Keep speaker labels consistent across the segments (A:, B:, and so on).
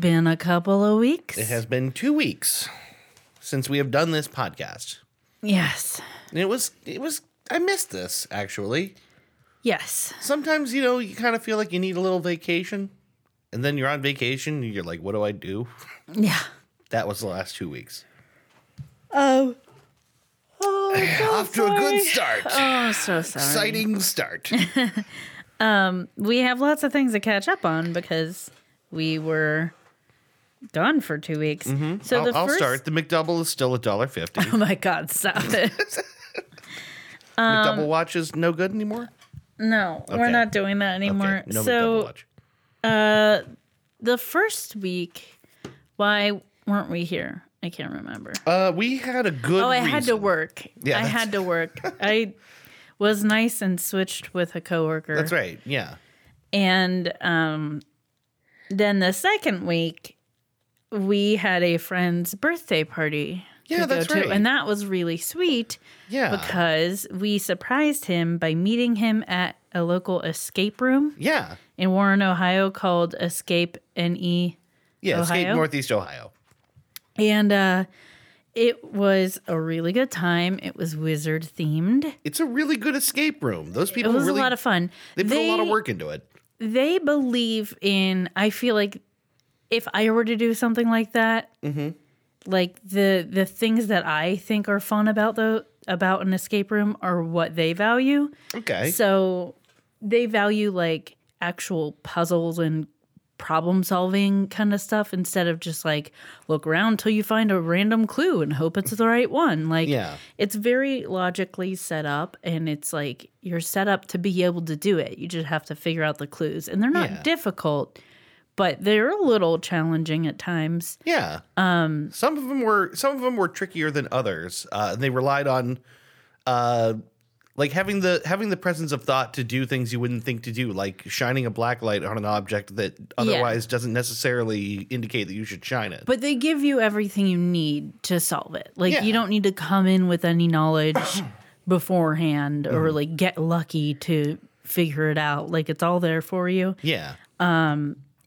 A: been a couple of weeks.
B: It has been two weeks since we have done this podcast.
A: Yes.
B: And it was it was I missed this actually.
A: Yes.
B: Sometimes, you know, you kind of feel like you need a little vacation. And then you're on vacation and you're like, what do I do?
A: Yeah.
B: That was the last two weeks.
A: Oh. Oh, so
B: Off to a good start.
A: Oh, so sorry.
B: Exciting start.
A: um, We have lots of things to catch up on because we were gone for two weeks. So
B: Mm-hmm. I'll,
A: the
B: I'll
A: first.
B: start. The McDouble is still a dollar fifty.
A: Oh my God! Stop it.
B: McDouble watch is no good anymore.
A: No, we're not doing that anymore.
B: Okay, no
A: so
B: uh,
A: the first week, why weren't we here? I can't remember.
B: Uh, we had a good.
A: Oh, I had to work.
B: Yeah,
A: I
B: that's-
A: had to work. I was nice and switched with a coworker.
B: That's right. Yeah.
A: And um, then the second week, we had a friend's birthday party.
B: Yeah, that's
A: to,
B: right.
A: and that was really sweet
B: Yeah.
A: because we surprised him by meeting him at a local escape room
B: yeah.
A: in Warren, Ohio, called Escape NE.
B: Yeah. Escape Northeast Ohio.
A: And uh, it was a really good time. It was wizard themed.
B: It's a really good escape room. Those people It
A: was
B: really
A: a lot of fun.
B: they put a lot of work into it.
A: they believe in i feel like if i were to do something like that
B: Mm-hmm.
A: like the the things that i think are fun about the about an escape room are what they value
B: Okay.
A: so they value like actual puzzles and problem solving kind of stuff instead of just like look around till you find a random clue and hope it's the right one like
B: Yeah.
A: it's very logically set up and it's like you're set up to be able to do it you just have to figure out the clues and they're not
B: Yeah.
A: difficult but they're a little challenging at times
B: Yeah. Um, some of them were some of them were trickier than others. Uh, they relied on, uh, like having the having the presence of thought to do things you wouldn't think to do, like shining a black light on an object that otherwise doesn't necessarily indicate that you should shine it.
A: but they give you everything you need to solve it like
B: Yeah.
A: you don't need to come in with any knowledge beforehand
B: Mm-hmm.
A: or like get lucky to figure it out like it's all there for you
B: yeah.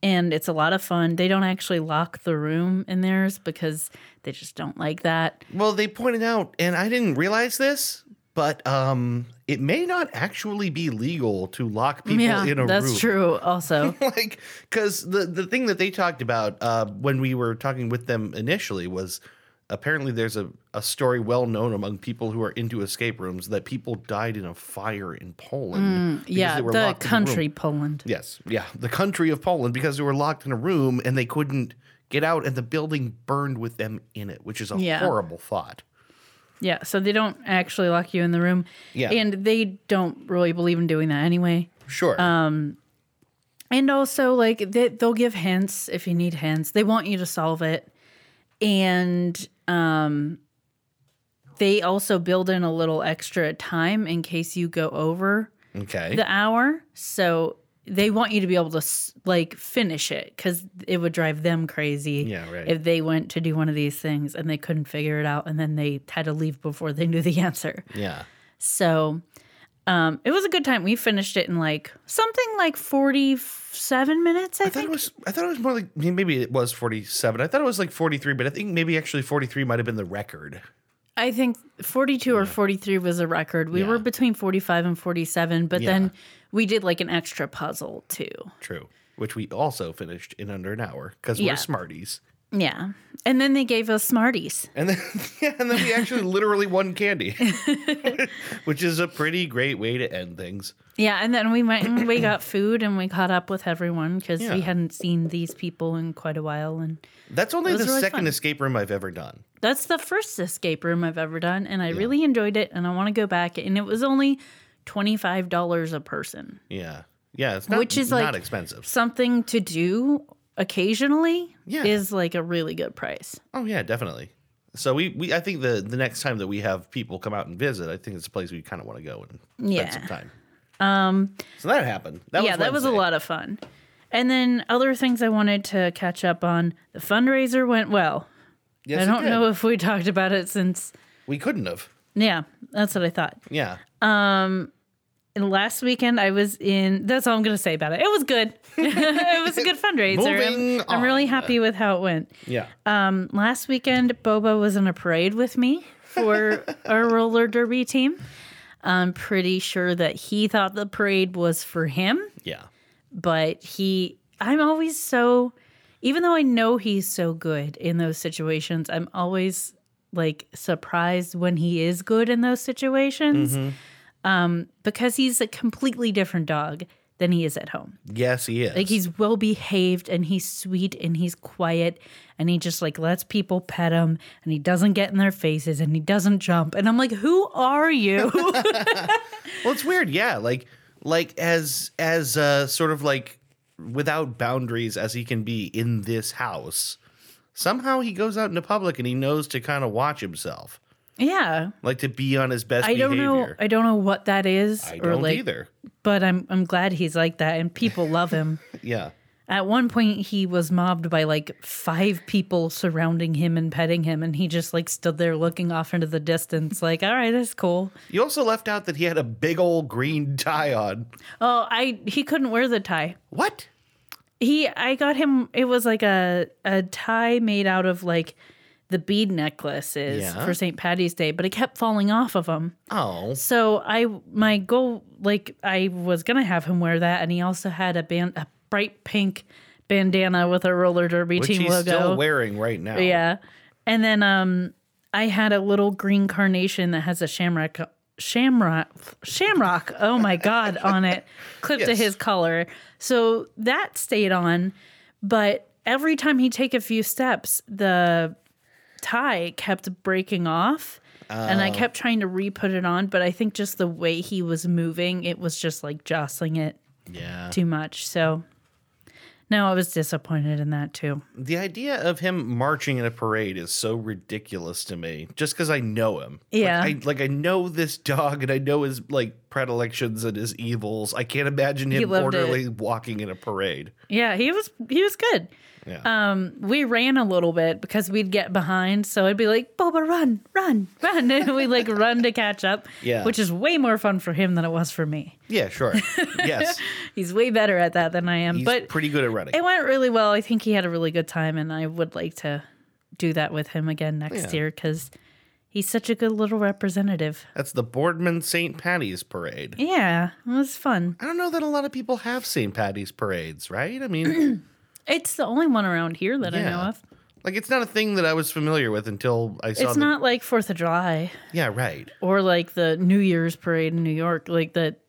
A: And it's a lot of fun. They don't actually lock the room in theirs because they just don't like that.
B: Well, they pointed out, and I didn't realize this, but um, it may not actually be legal to lock people
A: yeah
B: in a
A: that's
B: room.
A: That's true also.
B: Like because the the thing that they talked about uh, when we were talking with them initially was apparently there's a, a story well known among people who are into escape rooms that people died in a fire in Poland.
A: Mm, yeah the
B: locked in a
A: country poland
B: Yes, yeah, the country of Poland because they were locked in a room and they couldn't get out, and the building burned with them in it, which is a
A: Yeah.
B: horrible thought.
A: Yeah, so they don't actually lock you in the room.
B: Yeah.
A: And they don't really believe in doing that anyway.
B: Sure.
A: Um, And also, like, they, they'll give hints if you need hints. They want you to solve it. And um, they also build in a little extra time in case you go over
B: okay.
A: the hour. So they want you to be able to, like, finish it because it would drive them crazy
B: Yeah, right.
A: if they went to do one of these things and they couldn't figure it out and then they had to leave before they knew the answer.
B: yeah.
A: So um, it was a good time. We finished it in like something like 47 minutes, I,
B: I thought
A: think.
B: it was. I thought it was more like maybe it was forty-seven. I thought it was like forty-three, but I think maybe actually forty-three might have been the record.
A: I think 42 or 43 was a record. We
B: Yeah.
A: were between 45 and 47, but
B: Yeah.
A: then we did like an extra puzzle too.
B: True. Which we also finished in under an hour because we're smarties.
A: Yeah. And then they gave us Smarties.
B: And then yeah, and then we actually literally won candy, which is a pretty great way to end things.
A: Yeah. And then we went and we got food and we caught up with everyone because
B: Yeah.
A: we hadn't seen these people in quite a while. And
B: That's only the
A: really
B: second
A: fun.
B: escape room I've ever done.
A: that's the first escape room I've ever done. And I really enjoyed it. And I want to go back. And it was only $25 a person.
B: Yeah, yeah. It's not,
A: Which is,
B: not
A: like,
B: expensive.
A: something to do occasionally
B: Yeah.
A: is like a really good price.
B: Oh yeah, definitely. So we, we I think the the next time that we have people come out and visit, I think it's a place we kind of want to go and spend
A: Yeah.
B: some time. Um. So that happened. That
A: yeah,
B: was
A: that was a lot of fun. And then other things I wanted to catch up on. The fundraiser went well.
B: Yes,
A: I don't know if we talked about it since.
B: we couldn't have.
A: Yeah, that's what I thought.
B: Yeah.
A: And last weekend I was in. That's all I'm going to say about it. It was good. it was a good fundraiser. I'm, I'm really happy with how it went.
B: Yeah.
A: Um, last weekend, Boba was in a parade with me for our roller derby team. I'm pretty sure that he thought the parade was for him,
B: Yeah.
A: but he, I'm always so, even though I know he's so good in those situations, I'm always like surprised when he is good in those situations um, because he's a completely different dog than he is at home.
B: Yes, he is.
A: Like he's well behaved and he's sweet and he's quiet and he just like lets people pet him and he doesn't get in their faces and he doesn't jump. And I'm like, who are you?
B: Well, it's weird, yeah. Like, like as as uh, sort of like without boundaries as he can be in this house. Somehow he goes out into public and he knows to kind of watch himself,
A: yeah.
B: like to be on his best
A: I don't know. I don't know what that is
B: I
A: or
B: don't
A: like
B: either.
A: but I'm I'm glad he's like that and people love him.
B: Yeah,
A: At one point he was mobbed by like five people surrounding him and petting him and he just like stood there looking off into the distance like, "All right, that's cool."
B: you also left out that he had a big old green tie on.
A: Oh, I he couldn't wear the tie.
B: What?
A: He I got him it was like a a tie made out of like the bead necklaces
B: Yeah.
A: for St. Patty's Day, but it kept falling off of him.
B: Oh,
A: So I my goal like I was going to have him wear that and he also had a band a bright pink bandana with a roller derby
B: which
A: team
B: he's
A: logo.
B: still wearing right now.
A: Yeah. And then um I had a little green carnation that has a shamrock shamrock shamrock oh my god on it clipped to his collar. So that stayed on, but every time he'd take a few steps, the tie kept breaking off. And I
B: Oh.
A: kept trying to re-put it on, but I think just the way he was moving, it was just like jostling it
B: Yeah.
A: too much. So no, I was disappointed in that too.
B: The idea of him marching in a parade is so ridiculous to me. Just because I know him.
A: Yeah.
B: Like I, like I know this dog and I know his like predilections and his evils. I can't imagine him
A: loved it.
B: orderly walking in a parade.
A: Yeah, he was he was good.
B: Yeah.
A: Um, we ran a little bit because we'd get behind, so I'd be like, "Boba, run, run, run!" and we like run to catch up.
B: Yeah.
A: which is way more fun for him than it was for me.
B: yeah, sure. yes.
A: He's way better at that than I am.
B: He's
A: but
B: pretty good at running.
A: it went really well. I think he had a really good time, and I would like to do that with him again next
B: Yeah.
A: year because he's such a good little representative.
B: That's the Boardman St. Patty's parade.
A: Yeah, it was fun.
B: I don't know that a lot of people have St. Patty's parades, right? I mean,
A: It's the only one around here that I know
B: Yeah.
A: of.
B: like it's not a thing that I was familiar with until I saw
A: It's
B: the
A: not like Fourth of July
B: Yeah, right.
A: or like the New Year's parade in New York, like that.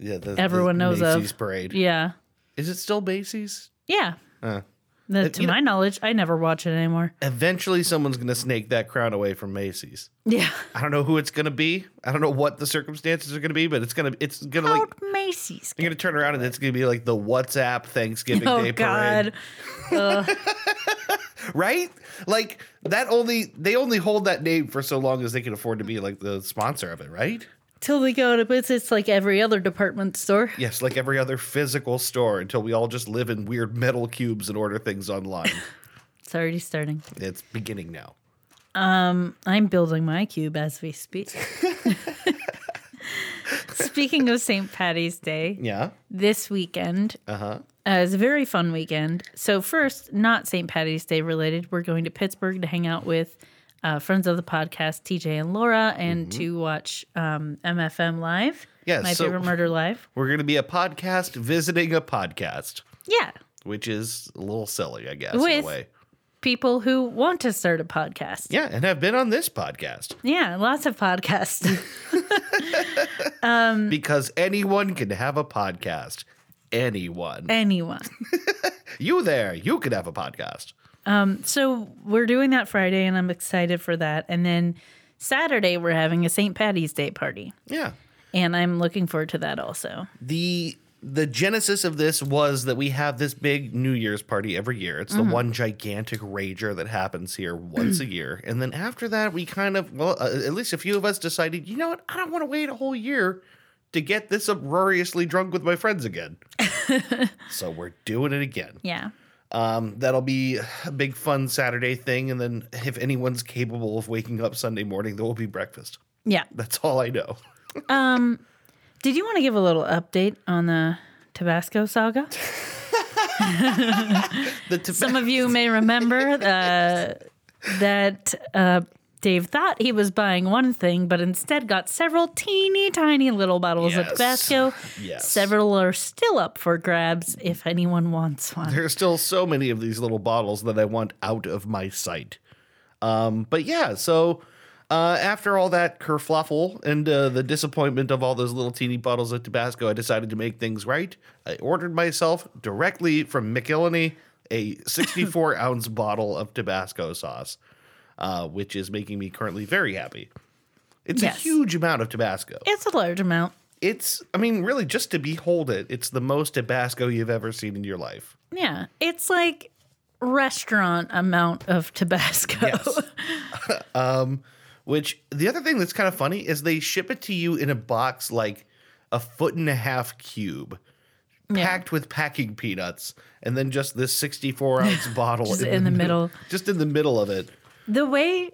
B: Yeah, the,
A: Everyone
B: the
A: knows of.
B: Macy's parade.
A: Yeah,
B: Is it still Macy's?
A: yeah.
B: Uh,
A: The- to
B: you know-
A: my knowledge, I never watch it anymore.
B: eventually someone's going to snake that crown away from Macy's.
A: Yeah,
B: I don't know who it's going to be. I don't know what the circumstances are going to be, but it's going to it's going to like
A: Macy's.
B: you're going to turn around and it's going to be like the WhatsApp Thanksgiving
A: Oh
B: Day parade,
A: God,
B: right? Like that only they only hold that name for so long as they can afford to be like the sponsor of it, right?
A: Till we go to it's, it's like every other department store.
B: Yes, like every other physical store until we all just live in weird metal cubes and order things online.
A: It's already starting.
B: it's beginning now.
A: Um, I'm building my cube as we speak. Speaking of St. Patty's Day,
B: Yeah.
A: this weekend
B: Uh-huh.
A: uh, is a very fun weekend. So first, not St. Patty's Day related, we're going to Pittsburgh to hang out with uh, friends of the podcast, TJ and Laura, and to watch um, MFM live.
B: Yes.
A: my
B: so-
A: favorite murder live.
B: We're going to be a podcast visiting a podcast,
A: Yeah,
B: which is a little silly, I guess, in a
A: With-
B: way.
A: people who want to start a podcast.
B: Yeah, and have been on this podcast
A: Yeah, lots of podcasts.
B: because anyone can have a podcast. Anyone.
A: Anyone.
B: You there, you could have a podcast.
A: So we're doing that Friday, and I'm excited for that. And then Saturday, we're having a St. Patty's Day party,
B: Yeah.
A: and I'm looking forward to that also.
B: The the genesis of this was that we have this big New Year's party every year. It's the one gigantic rager that happens here once a year. And then after that, we kind of, well, uh, at least a few of us decided, you know what? I don't want to wait a whole year to get this uproariously drunk with my friends again. so we're doing it again.
A: Yeah.
B: Um, that'll be a big fun Saturday thing. And then if anyone's capable of waking up Sunday morning, there will be breakfast.
A: Yeah.
B: That's all I know.
A: um, Did you want to give a little update on the Tabasco saga? Some of you may remember uh, that uh, Dave thought he was buying one thing, but instead got several teeny tiny little bottles of Tabasco.
B: Yes.
A: Several are still up for grabs if anyone wants one.
B: There are still so many of these little bottles that I want out of my sight. Um, but yeah, so uh, after all that kerfluffle and uh, the disappointment of all those little teeny bottles of Tabasco, I decided to make things right. I ordered myself directly from McIlhenny a 64 ounce bottle of Tabasco sauce, uh, which is making me currently very happy. It's
A: Yes.
B: a huge amount of Tabasco.
A: It's a large amount.
B: It's, I mean, really, just to behold it, it's the most Tabasco you've ever seen in your life.
A: Yeah. It's like restaurant amount of Tabasco.
B: Yes. um, which the other thing that's kind of funny is they ship it to you in a box like a foot and a half cube,
A: Yeah.
B: packed with packing peanuts, and then just this 64 ounce bottle
A: Just in the middle.
B: just in the middle of it.
A: The way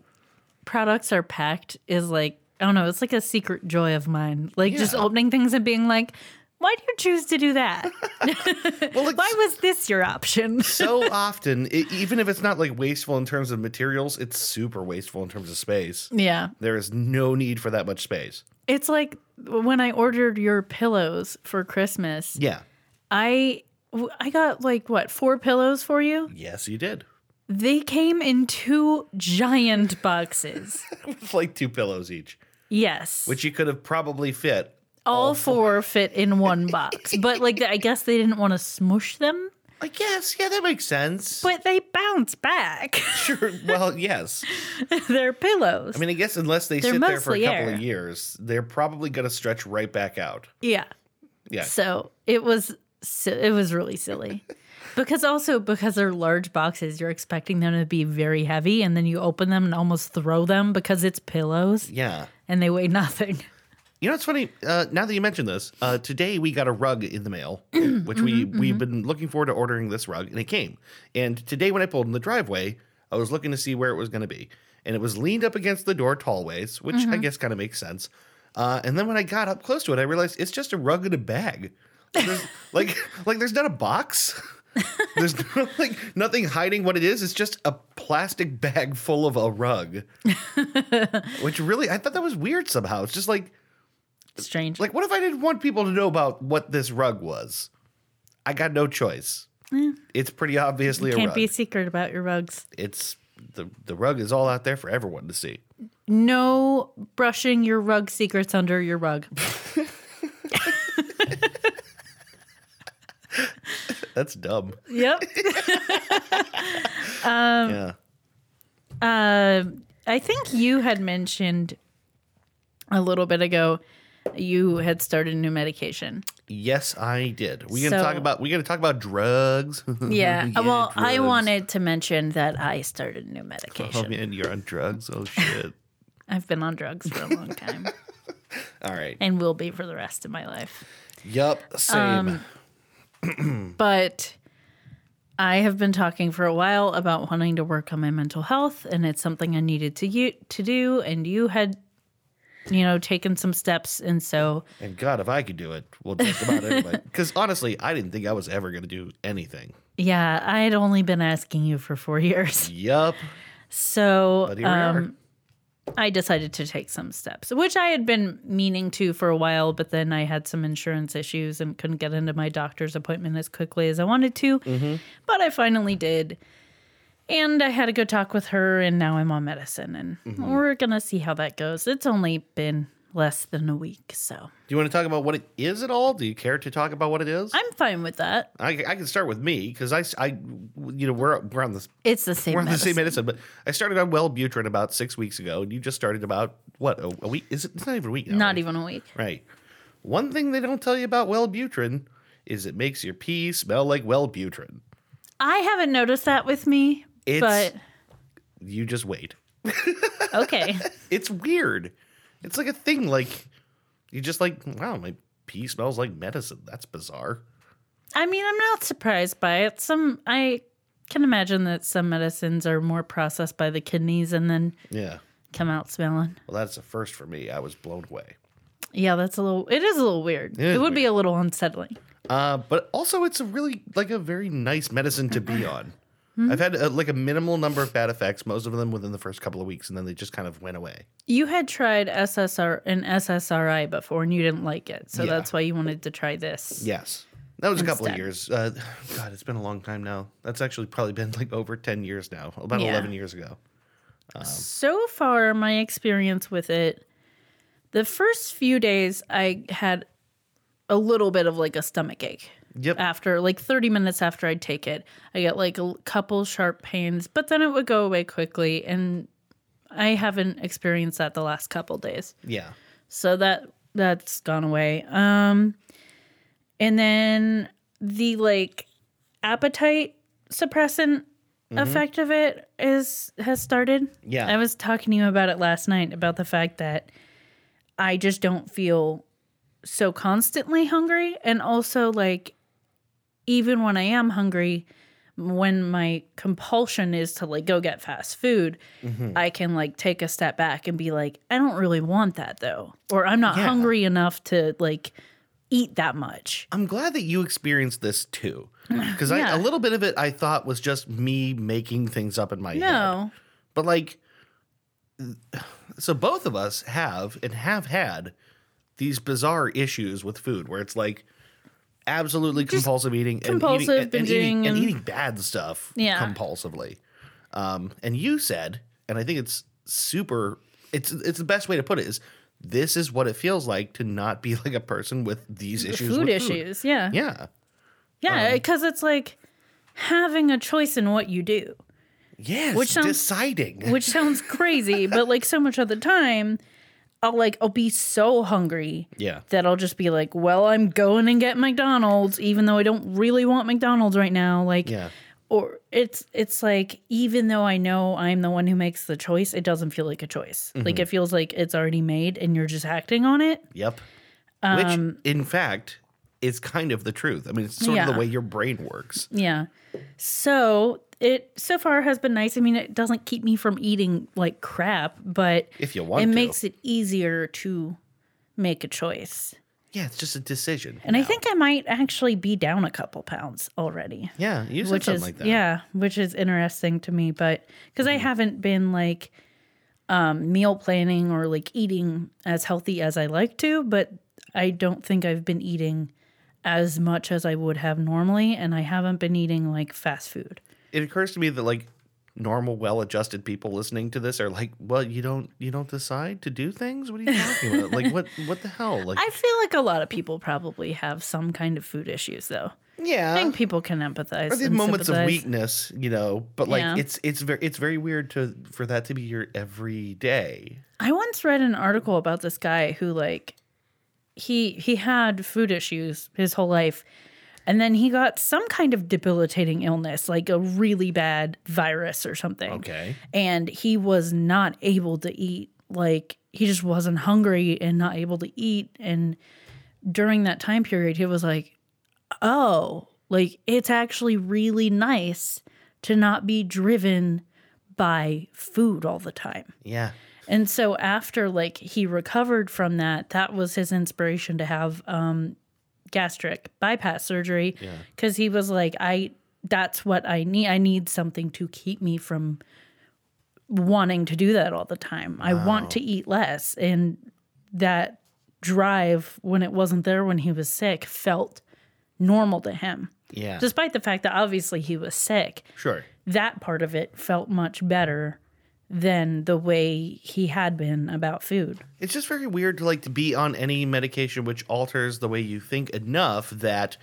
A: products are packed is like I don't know, it's like a secret joy of mine. Like just opening things and being like, why do you choose to do that?
B: Well,
A: why was this your option?
B: so often, it, even if it's not like wasteful in terms of materials, it's super wasteful in terms of space.
A: yeah.
B: There is no need for that much space.
A: It's like when I ordered your pillows for Christmas,
B: Yeah.
A: I I got like what, four pillows for you?
B: Yes, you did.
A: They came in two giant boxes.
B: With like two pillows each,
A: Yes.
B: which you could have probably fit
A: all four fit in one box. But like I guess they didn't want to smush them,
B: I guess. Yeah, that makes sense.
A: but they bounce back.
B: sure. Well, yes.
A: They're pillows.
B: I mean, I guess unless they
A: They're
B: sit there for a couple
A: air.
B: of years, they're probably going to stretch right back out.
A: yeah.
B: Yeah.
A: So it was it was really silly. Because also because they're large boxes, you're expecting them to be very heavy, and then you open them and almost throw them because it's pillows
B: Yeah.
A: and they weigh nothing.
B: You know, it's funny. Uh, now that you mention this, uh, today we got a rug in the mail, which we
A: Mm-hmm,
B: we've been looking forward to ordering this rug, and it came. And today, when I pulled in the driveway, I was looking to see where it was going to be, and it was leaned up against the door tallways, which
A: Mm-hmm.
B: I guess kind of makes sense. Uh, and then when I got up close to it, I realized it's just a rug in a bag. There's, like, like there's not a box. There's no, like nothing hiding what it is. It's just a plastic bag full of a rug, which really I thought that was weird somehow. It's just like
A: Strange.
B: like, what if I didn't want people to know about what this rug was? I got no choice. It's pretty obviously a
A: Can't
B: rug.
A: be secret about your rugs.
B: it's the the rug is all out there for everyone to see.
A: No brushing your rug secrets under your rug.
B: That's dumb.
A: Yep.
B: Um, yeah.
A: Uh, I think you had mentioned a little bit ago you had started new medication.
B: Yes, I did. We gonna talk about we gonna talk about drugs.
A: Yeah. Uh, well, I wanted to mention that I started new
B: Oh
A: medication.
B: man, you're on drugs. Oh shit.
A: I've been on drugs for a long time
B: all right.
A: and will be for the rest of my life.
B: Yup. Same.
A: Um, But I have been talking for a while about wanting to work on my mental health, and it's something I needed to u- to do. And you had, you know, taken some steps, and so
B: and God, if I could do it, well, just about anybody. Because honestly, I didn't think I was ever gonna do anything.
A: yeah, I had only been asking you for four years.
B: Yup.
A: So
B: But here we
A: um, I decided to take some steps, which I had been meaning to for a while, but then I had some insurance issues and couldn't get into my doctor's appointment as quickly as I wanted to.
B: Mm-hmm.
A: But I finally did. And I had a good talk with her, and now I'm on medicine, and
B: Mm-hmm.
A: we're going to see how that goes. It's only been less than a week, so
B: Do you want to talk about what it is at all? Do you care to talk about what it is?
A: I'm fine with that.
B: I, I can start with me because I, I, you know, we're we're on this
A: It's the same
B: we're on the same medicine, but I started on Wellbutrin about six weeks ago, and you just started about what a, a week? Is it? It's not even a week. Now,
A: Not
B: right?
A: even a week.
B: Right. One thing they don't tell you about Wellbutrin is it makes your pee smell like Wellbutrin.
A: I haven't noticed that with me,
B: It's
A: but
B: you just wait.
A: okay.
B: It's weird. It's like a thing. Like you just like wow, my pee smells like medicine. That's bizarre.
A: I mean, I'm not surprised by it. Some I can imagine that some medicines are more processed by the kidneys and then
B: Yeah.
A: come out smelling.
B: Well, that's a first for me. I was blown away.
A: Yeah, that's a little. It is a little weird. It would be a little unsettling.
B: Uh, but also, it's a really like a very nice medicine to be on.
A: Hmm?
B: I've had uh like a minimal number of bad effects, most of them within the first couple of weeks, and then they just kind of went away.
A: You had tried SSR and SSRI before, and you didn't like it, so
B: Yeah.
A: that's why you wanted to try this.
B: Yes, that was a couple of years. Uh, God, it's been a long time now. That's actually probably been like over ten years now, about
A: Yeah.
B: eleven years ago.
A: So far, my experience with it, the first few days, I had a little bit of like a stomach ache.
B: Yep.
A: After like 30 minutes after I'd take it, I get like a couple sharp pains, but then it would go away quickly. And I haven't experienced that the last couple days.
B: Yeah.
A: So that that's gone away. Um and then the like appetite suppressant effect of it is has started.
B: Yeah.
A: I was talking to you about it last night about the fact that I just don't feel so constantly hungry and also like even when I am hungry when my compulsion is to like go get fast food, mm-hmm. I can like take a step back and be like, I don't really want that though. Or I'm not
B: Yeah.
A: hungry enough to like eat that much.
B: I'm glad that you experienced this too, because I
A: Yeah.
B: a little bit of it I thought was just me making things up in my head.
A: No.
B: But like, so both of us have and have had these bizarre issues with food where it's like absolutely compulsive eating and eating, and, and eating and eating bad stuff
A: Yeah.
B: compulsively. Um, and you said, and I think it's super. It's it's the best way to put it is this is what it feels like to not be like a person with these issues.
A: Food
B: with
A: issues. Yeah.
B: Yeah.
A: Yeah. Because it's like having a choice in what you do.
B: Yes.
A: Which sounds-
B: deciding.
A: which sounds crazy, but like so much of the time, I'll like I'll be so hungry
B: yeah.
A: that I'll just be like, well, I'm going and get McDonald's, even though I don't really want McDonald's right now. Like,
B: Yeah.
A: or it's it's like even though I know I'm the one who makes the choice, it doesn't feel like a choice.
B: Mm-hmm.
A: Like it feels like it's already made and you're just acting on it.
B: Yep. Which, in fact, is kind of the truth. I mean, it's sort of
A: Um,
B: the way your brain works.
A: Yeah. So it so far has been nice. I mean, it doesn't keep me from eating like crap, but
B: If you want
A: it
B: to.
A: makes it easier to make a choice.
B: Yeah, it's just a decision.
A: And I think I might actually be down a couple pounds already.
B: yeah, you said
A: which
B: something
A: is
B: like that.
A: yeah, which is interesting to me, but because I haven't been like um, meal planning or like eating as healthy as I like to, but I don't think I've been eating as much as I would have normally, and I haven't been eating like fast food.
B: It occurs to me that like normal, well-adjusted people listening to this are like, "Well, you don't, you don't decide to do things. What are you talking about? Like, what, what the hell? Like,
A: I feel like a lot of people probably have some kind of food issues, though.
B: Yeah, I
A: think people can empathize.
B: Or the
A: and
B: moments of weakness, you know, but like
A: Yeah.
B: it's it's very it's very weird to for that to be your everyday.
A: I once read an article about this guy who like he he had food issues his whole life and then he got some kind of debilitating illness like a really bad virus or something.
B: Okay.
A: And he was not able to eat like he just wasn't hungry and not able to eat and during that time period he was like oh like it's actually really nice to not be driven by food all the time.
B: Yeah.
A: And so after like he recovered from that, that was his inspiration to have um gastric bypass surgery cuz he was like I that's what I need. I need something to keep me from wanting to do that all the time. I want to eat less and that drive when it wasn't there when he was sick felt normal to him.
B: Yeah.
A: Despite the fact that obviously he was sick
B: sure.
A: that part of it felt much better than the way he had been about food.
B: It's just very weird to like to be on any medication which alters the way you think enough that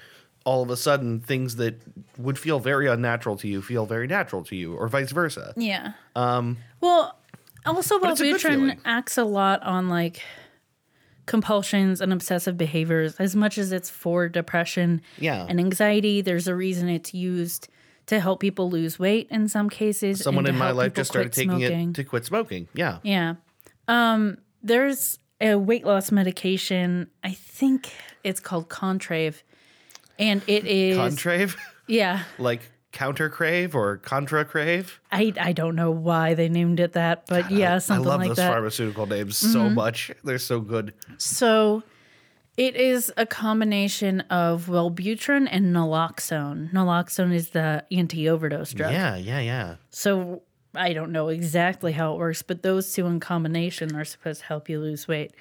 B: all of a sudden things that would feel very unnatural to you feel very natural to you or vice versa.
A: Yeah. Um well, also
B: it's a good
A: Wellbutrin acts a lot on like compulsions and obsessive behaviors as much as it's for depression
B: Yeah.
A: and anxiety. There's a reason it's used to help people lose weight in some cases.
B: Someone in my life just started taking
A: smoking.
B: it to quit smoking. Yeah.
A: Yeah. Um, there's a weight loss medication. I think it's called Contrave. And it is
B: Contrave?
A: yeah.
B: like Counter Crave or Contra Crave.
A: I I don't know why they named it that, but yeah, something like that.
B: I love
A: like
B: those
A: that. Mm-hmm.
B: pharmaceutical names so much. They're so good.
A: So it is a combination of Wellbutrin and naloxone. Naloxone is the anti-overdose drug.
B: Yeah, yeah, yeah.
A: So I don't know exactly how it works, but those two in combination are supposed to help you lose weight.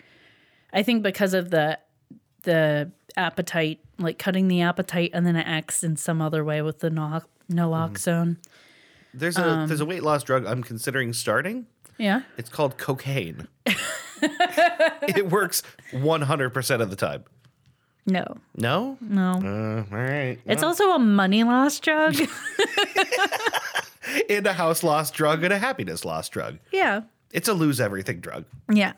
A: I think because of the the appetite, like cutting the appetite, and then it acts in some other way with the nal- naloxone.
B: There's a
A: Um,
B: there's a weight loss drug I'm considering starting.
A: Yeah.
B: It's called cocaine. It works 100% of the time.
A: No.
B: No?
A: No.
B: Uh, all right.
A: it's also a money loss drug.
B: in a house loss drug and a happiness loss drug.
A: yeah.
B: It's a lose everything drug.
A: Yeah.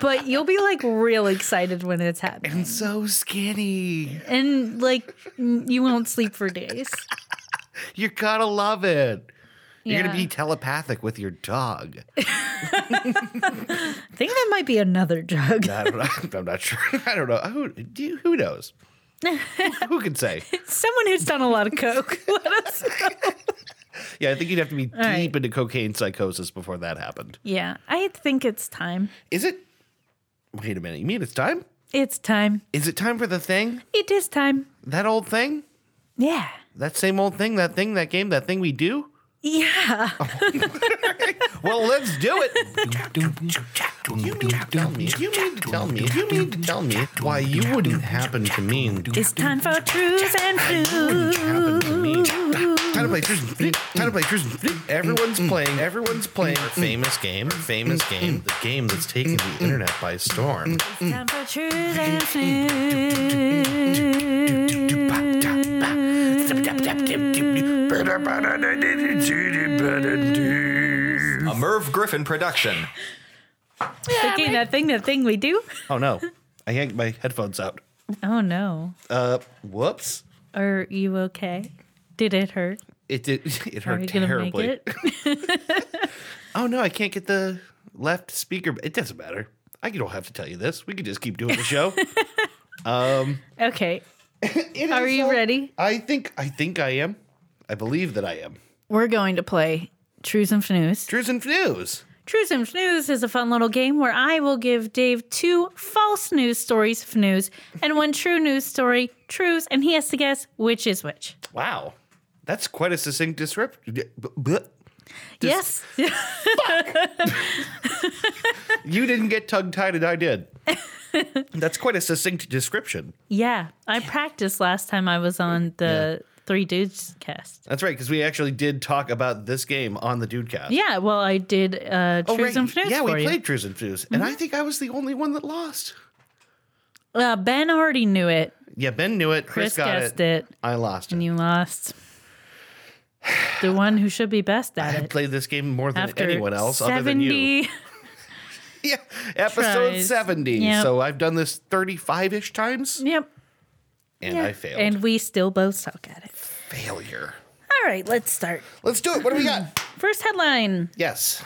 A: but you'll be like real excited when it's happening.
B: And so skinny.
A: And like you won't sleep for days.
B: You're gonna love it. You're gonna be telepathic with your dog.
A: I think that might be another drug.
B: I don't, I'm not sure. I don't know. Who, do you, who knows? who can say?
A: Someone who's done a lot of coke. Let us know.
B: Yeah, I think you'd have to be deep
A: right.
B: into cocaine psychosis before that happened.
A: Yeah, I think it's time.
B: Is it? Wait a minute. You mean it's time?
A: It's time.
B: Is it time for the thing?
A: It is time.
B: That old thing?
A: Yeah.
B: That same old thing? That thing? That game? That thing we do?
A: Yeah.
B: Well, let's do it. You mean to tell me? You mean to tell me? You mean to tell me why you wouldn't happen to mean
A: It's time for truths and flus.
B: happen to? Time to play Truth and Flute. Time to play Truth and Flute. Everyone's playing. Everyone's playing. Famous game. Famous game. The game that's taken the internet by storm.
A: It's Time for truths and
C: A Merv Griffin production.
A: Thinking that thing, that thing we do.
B: Oh no! I yanked my headphones out.
A: Oh no.
B: Uh, whoops!
A: Are you okay? Did it hurt?
B: It did. It
A: Are
B: hurt
A: you gonna
B: terribly.
A: make it?
B: Oh no! I can't get the left speaker. It doesn't matter. I don't have to tell you this. We can just keep doing the show.
A: um, Okay.
B: It
A: Are
B: is,
A: you
B: uh,
A: ready?
B: I think. I think I am. I believe that I am.
A: We're going to play Truths and Fnews.
B: Truths and Fnews.
A: Truths and Fnews is a fun little game where I will give Dave two false news stories, Fnews, and one true news story, Truths, and he has to guess which is which.
B: Wow, that's quite a succinct description.
A: yes.
B: You didn't get tongue tied, and I did. That's quite a succinct description.
A: yeah. I practiced last time I was on the Three Dudes cast.
B: That's right, because we actually did talk about this game on the Dudecast.
A: Yeah, well, I did uh,
B: Oh,
A: Truths
B: right.
A: and Fnews
B: Yeah, we.
A: Mm-hmm.
B: played Truths and Fnews, and I think I was the only one that lost.
A: Uh, ben already knew it.
B: Yeah, Ben knew it. Chris,
A: Chris
B: got
A: guessed
B: it.
A: it.
B: I lost it.
A: and you lost. The one who should be best at it.
B: I
A: it.
B: played this game more than
A: After
B: anyone else other than you. Yeah, episode
A: tries.
B: 70.
A: Yep.
B: So I've done this 35 ish times,
A: Yep.
B: and
A: Yeah.
B: I failed.
A: And we still both suck at it.
B: Failure.
A: All right, let's start.
B: Let's do it. What do we got?
A: First headline
B: yes.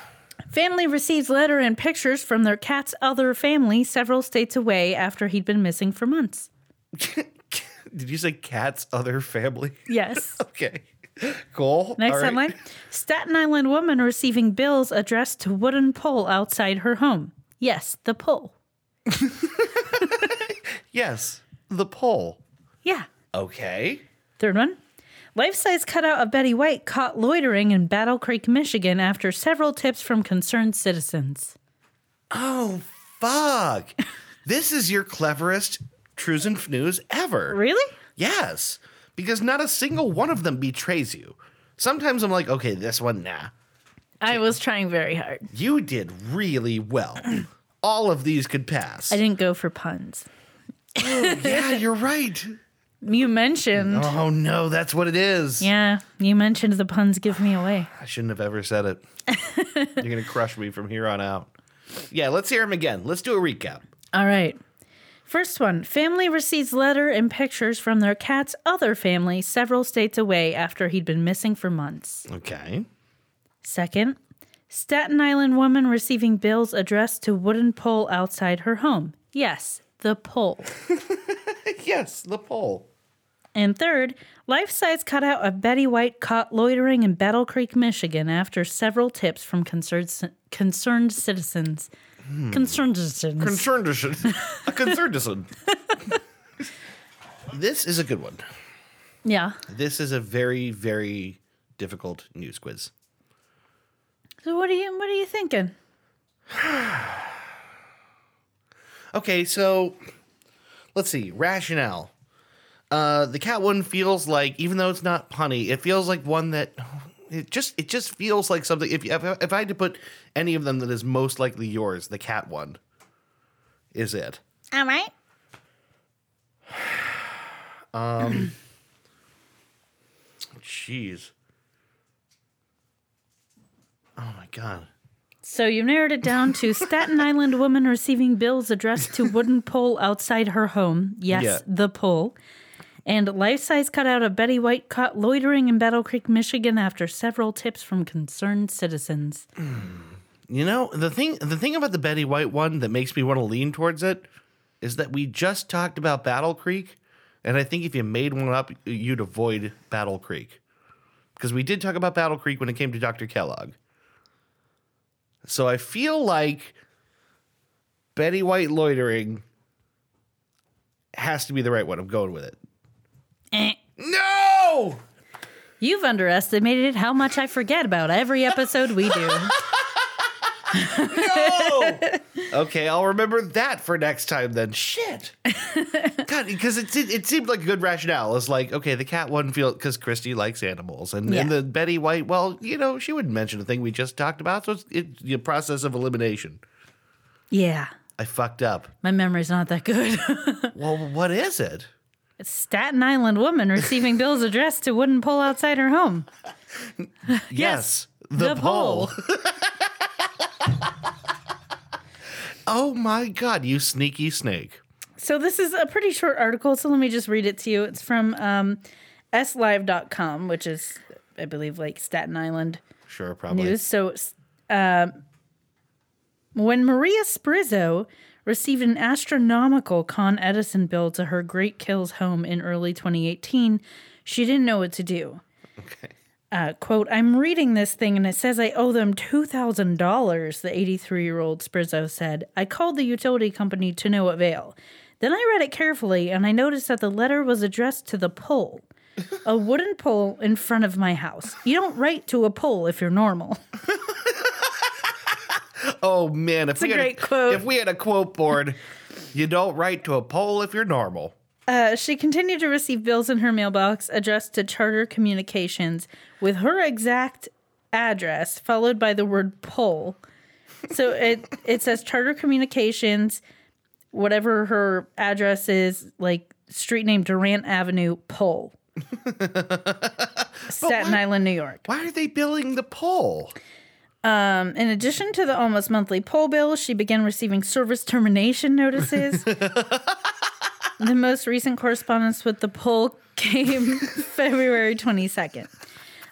A: Family receives letter and pictures from their cat's other family several states away after he'd been missing for months.
B: Did you say cat's other family?
A: Yes.
B: Okay. Cool.
A: Next
B: All right.
A: headline Staten Island woman receiving bills addressed to wooden pole outside her home. Yes, the pole.
B: Yes. The poll.
A: Yeah.
B: Okay.
A: Third one. Life size cutout of Betty White caught loitering in Battle Creek, Michigan after several tips from concerned citizens.
B: Oh, fuck. this is your cleverest Trues and Fnews ever.
A: Really?
B: Yes. Because not a single one of them betrays you. Sometimes I'm like, okay, this one, nah.
A: I was trying very hard.
B: You did really well. All of these could pass.
A: I didn't go for puns.
B: Oh, yeah, you're right.
A: You mentioned.
B: Oh no, that's what it is.
A: Yeah, you mentioned the puns give me away.
B: I shouldn't have ever said it. You're gonna crush me from here on out. Yeah, let's hear them again. Let's do a recap.
A: All right. First one family receives letter and pictures from their cat's other family several states away after he'd been missing for months.
B: Okay.
A: Second, Staten Island woman receiving bills addressed to wooden pole outside her home. Yes, the pole.
B: Yes, the poll.
A: And third, life size cutout of Betty White caught loitering in Battle Creek, Michigan after several tips from concerned, hmm. concerned citizens. Concerned citizens.
B: Concerned a concerned citizen. This is a good one.
A: yeah.
B: This is a very, very difficult news quiz.
A: So what are you what are you thinking?
B: Okay, so let's see. Rationale. Uh, the cat one feels like, even though it's not punny, it feels like one that it just it just feels like something. If if, if I had to put any of them that is most likely yours, the cat one is it.
A: All right. Um.
B: Jeez. Oh my god.
A: So you've narrowed it down to Staten Island woman receiving bills addressed to wooden pole outside her home. Yes,
B: Yeah.
A: the pole. And life size cutout of Betty White caught loitering in Battle Creek, Michigan after several tips from concerned citizens. Hmm.
B: You know the thing. The thing about the Betty White one that makes me want to lean towards it is that we just talked about Battle Creek, and I think if you made one up, you'd avoid Battle Creek because we did talk about Battle Creek when it came to Dr. Kellogg. So I feel like Betty White loitering has to be the right one. I'm going with it.
A: Eh.
B: No.
A: You've underestimated how much I forget about every episode we do.
B: No. okay, I'll remember that for next time then. Shit. God, because it, it, it seemed like a good rationale. It's like, okay, the cat one feel because Christy likes animals, and, and the Betty White, well, you know, she wouldn't mention a thing we just talked about, so it's it, the process of elimination.
A: Yeah,
B: I fucked up.
A: my memory's not that good.
B: Well, what is it?
A: Staten Island woman receiving bills addressed to wooden pole outside her home.
B: Yes, the, pole. oh my god, you sneaky snake.
A: So this is a pretty short article, so let me just read it to you. It's from um, silive.com, which is, I believe, like Staten Island
B: Sure, probably.
A: news. So um, when Maria Sprizzo received an astronomical Con Edison bill to her Great Kills home in early 2018, she didn't know what to do.
B: Okay.
A: Uh, quote, I'm reading this thing and it says I owe them $2,000, the 83 year old Sprizzo said. I called the utility company to no avail. Then I read it carefully and I noticed that the letter was addressed to the pole, a wooden pole in front of my house. You don't write to a pole if you're normal.
B: Oh man, if we
A: a
B: had
A: great quote.
B: if we had a quote board, you don't write to a pole if you're normal.
A: Uh, she continued to receive bills in her mailbox addressed to Charter Communications with her exact address followed by the word pole. So it it says Charter Communications, whatever her address is, like street name Durant Avenue, pole. Staten Island, New York.
B: Why are they billing the pole?
A: Um, in addition to the almost monthly pole bill, she began receiving service termination notices. the most recent correspondence with the pole came February 22nd.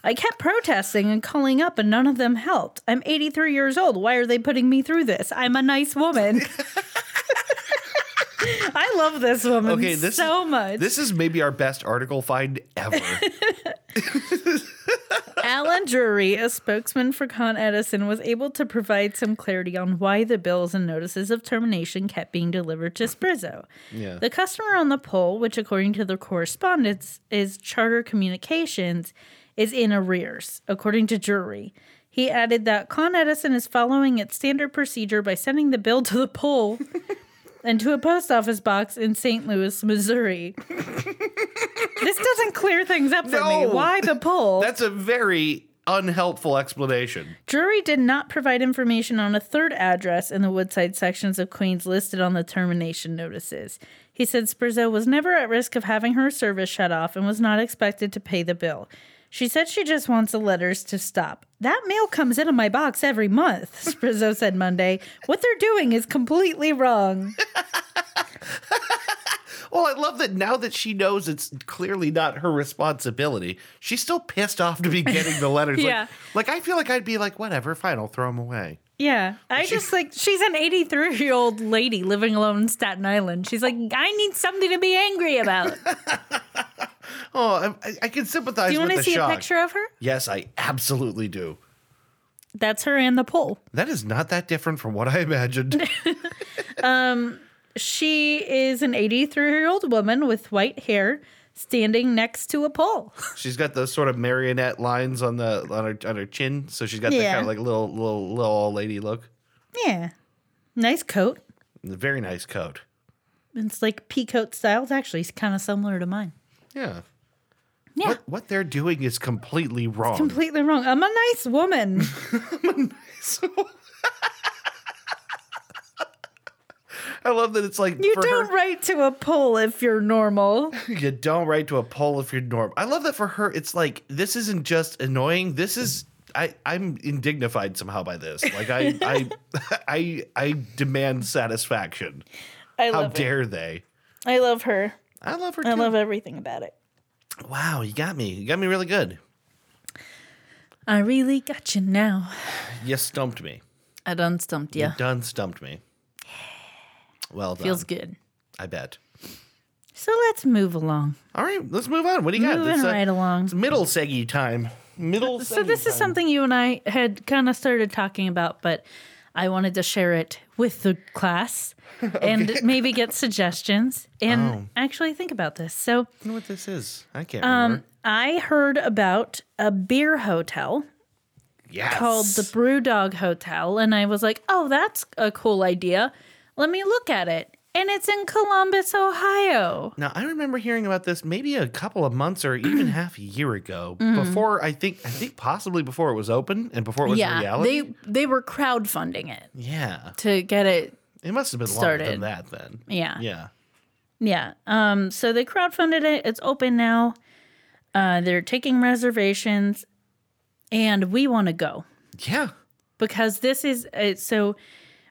A: I kept protesting and calling up, and none of them helped. I'm 83 years old. Why are they putting me through this? I'm a nice woman. I love this woman
B: Okay, this
A: so
B: is,
A: much.
B: This is maybe our best article find ever.
A: Alan Drury, a spokesman for Con Edison, was able to provide some clarity on why the bills and notices of termination kept being delivered to Sprizzo.
B: Yeah.
A: The customer on the pole, which according to the correspondence is Charter Communications, is in arrears, according to Drury. He added that Con Edison is following its standard procedure by sending the bill to the pole and to a post office box in St. Louis, Missouri. this doesn't clear things up for me. Why the pole?
B: That's a very unhelpful explanation.
A: Drury did not provide information on a third address in the Woodside sections of Queens listed on the termination notices. He said Sprizzo was never at risk of having her service shut off and was not expected to pay the bill. She said she just wants the letters to stop. That mail comes into my box every month, Sprizzo said Monday. What they're doing is completely wrong.
B: Well, I love that now that she knows it's clearly not her responsibility, she's still pissed off to be getting the letters.
A: Yeah.
B: Like, like I feel like I'd be like, whatever, fine, I'll throw them away.
A: Yeah, I just like she's an 83 year old lady living alone in Staten Island. She's like, I need something to be angry about.
B: Oh, I, I can sympathize
A: Do you want to see
B: shock.
A: a picture of her?
B: Yes, I absolutely do.
A: That's her and the pole.
B: That is not that different from what I imagined.
A: um, She is an 83 year old woman with white hair standing next to a pole.
B: she's got those sort of marionette lines on the on her on her chin, so she's got that
A: Yeah.
B: kind of like little little little old lady look.
A: Yeah. Nice coat.
B: Very nice coat.
A: It's like pea coat style. It's actually kind of similar to mine.
B: Yeah.
A: Yeah.
B: What what they're doing is completely wrong.
A: Completely wrong. I'm a nice woman.
B: I love that it's like
A: You don't
B: her,
A: write to a pole if you're normal.
B: you don't write to a poll if you're normal. I love that for her. It's like this isn't just annoying. This is I I'm indignified somehow by this. Like I I I I demand satisfaction.
A: I
B: How
A: it.
B: dare they?
A: I love her.
B: I love her.
A: I love everything about it.
B: Wow, you got me. You got me really good.
A: I really got you now.
B: You stumped me.
A: I done stumped you.
B: You done stumped me. Well done.
A: Feels good.
B: I bet.
A: So let's move along.
B: All right, let's move on. What do you got?
A: Moving
B: It's, uh,
A: right along.
B: It's middle seggy time. Middle.
A: So this is something you and I had kind of started talking about, but I wanted to share it with the class and maybe get suggestions and
B: Oh.
A: actually think about this. So
B: I know what this is. I can't
A: um,
B: remember.
A: I heard about a beer hotel
B: Yes.
A: called the Brewdog Hotel, and I was like, "Oh, that's a cool idea. Let me look at it." And it's in Columbus, Ohio.
B: Now I remember hearing about this maybe a couple of months or even half a year ago.
A: Mm-hmm.
B: Before I think I think possibly before it was open and before it was
A: yeah,
B: reality.
A: they they were crowdfunding it
B: yeah.
A: to get it.
B: It must have been longer
A: Started.
B: than that then.
A: Yeah,
B: Yeah.
A: yeah. Um, so they crowdfunded it. It's open now. Uh, they're taking reservations, and we want to go.
B: Yeah.
A: because this is uh, so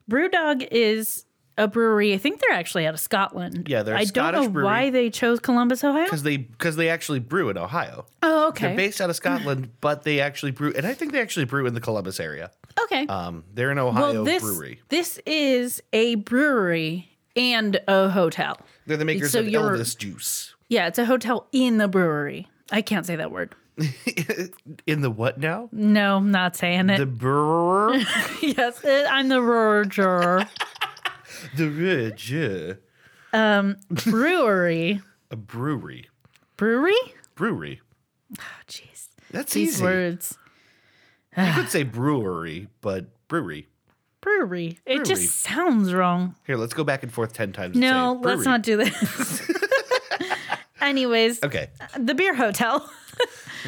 A: Brewdog is a brewery. I think they're actually out of Scotland.
B: Yeah, they're a
A: I
B: Scottish
A: don't know
B: brewery.
A: why they chose Columbus, Ohio.
B: Because they because they actually brew in Ohio.
A: Oh, okay.
B: They're
A: okay.
B: based out of Scotland, but they actually brew and I think they actually brew in the Columbus area.
A: okay.
B: Um they're an Ohio
A: well, this
B: brewery.
A: this is a brewery and a hotel.
B: They're the makers
A: so
B: of
A: you're-
B: Elvis juice.
A: Yeah, it's a hotel in the brewery. I can't say that word.
B: in the what now?
A: No, I'm not saying it.
B: The brewer?
A: yes, it, I'm the brewer.
B: the ridge.
A: brewery.
B: A brewery.
A: Brewery?
B: Brewery.
A: Oh, jeez.
B: That's
A: These
B: easy.
A: words.
B: You could say brewery, but brewery.
A: Brewery. It
B: Brewery.
A: just sounds wrong.
B: Here, let's go back and forth ten times.
A: No, let's not do this. Anyways,
B: Okay.
A: the beer hotel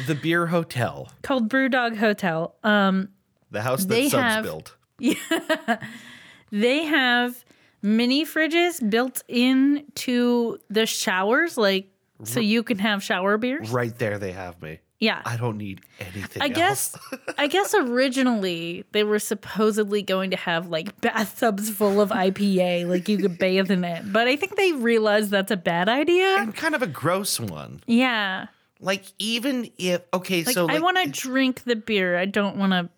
B: The beer hotel.
A: called Brewdog Hotel. Um,
B: The house that
A: They
B: Subs
A: have-
B: built.
A: they have mini fridges built into the showers, like so you can have shower beers.
B: Right there they have me.
A: Yeah.
B: I don't need anything
A: I guess I guess originally they were supposedly going to have like bathtubs full of IPA, like you could bathe in it. But I think they realized that's a bad idea.
B: and kind of a gross one.
A: Yeah.
B: Like even if okay,
A: Like,
B: so like,
A: I want to drink the beer. I don't want to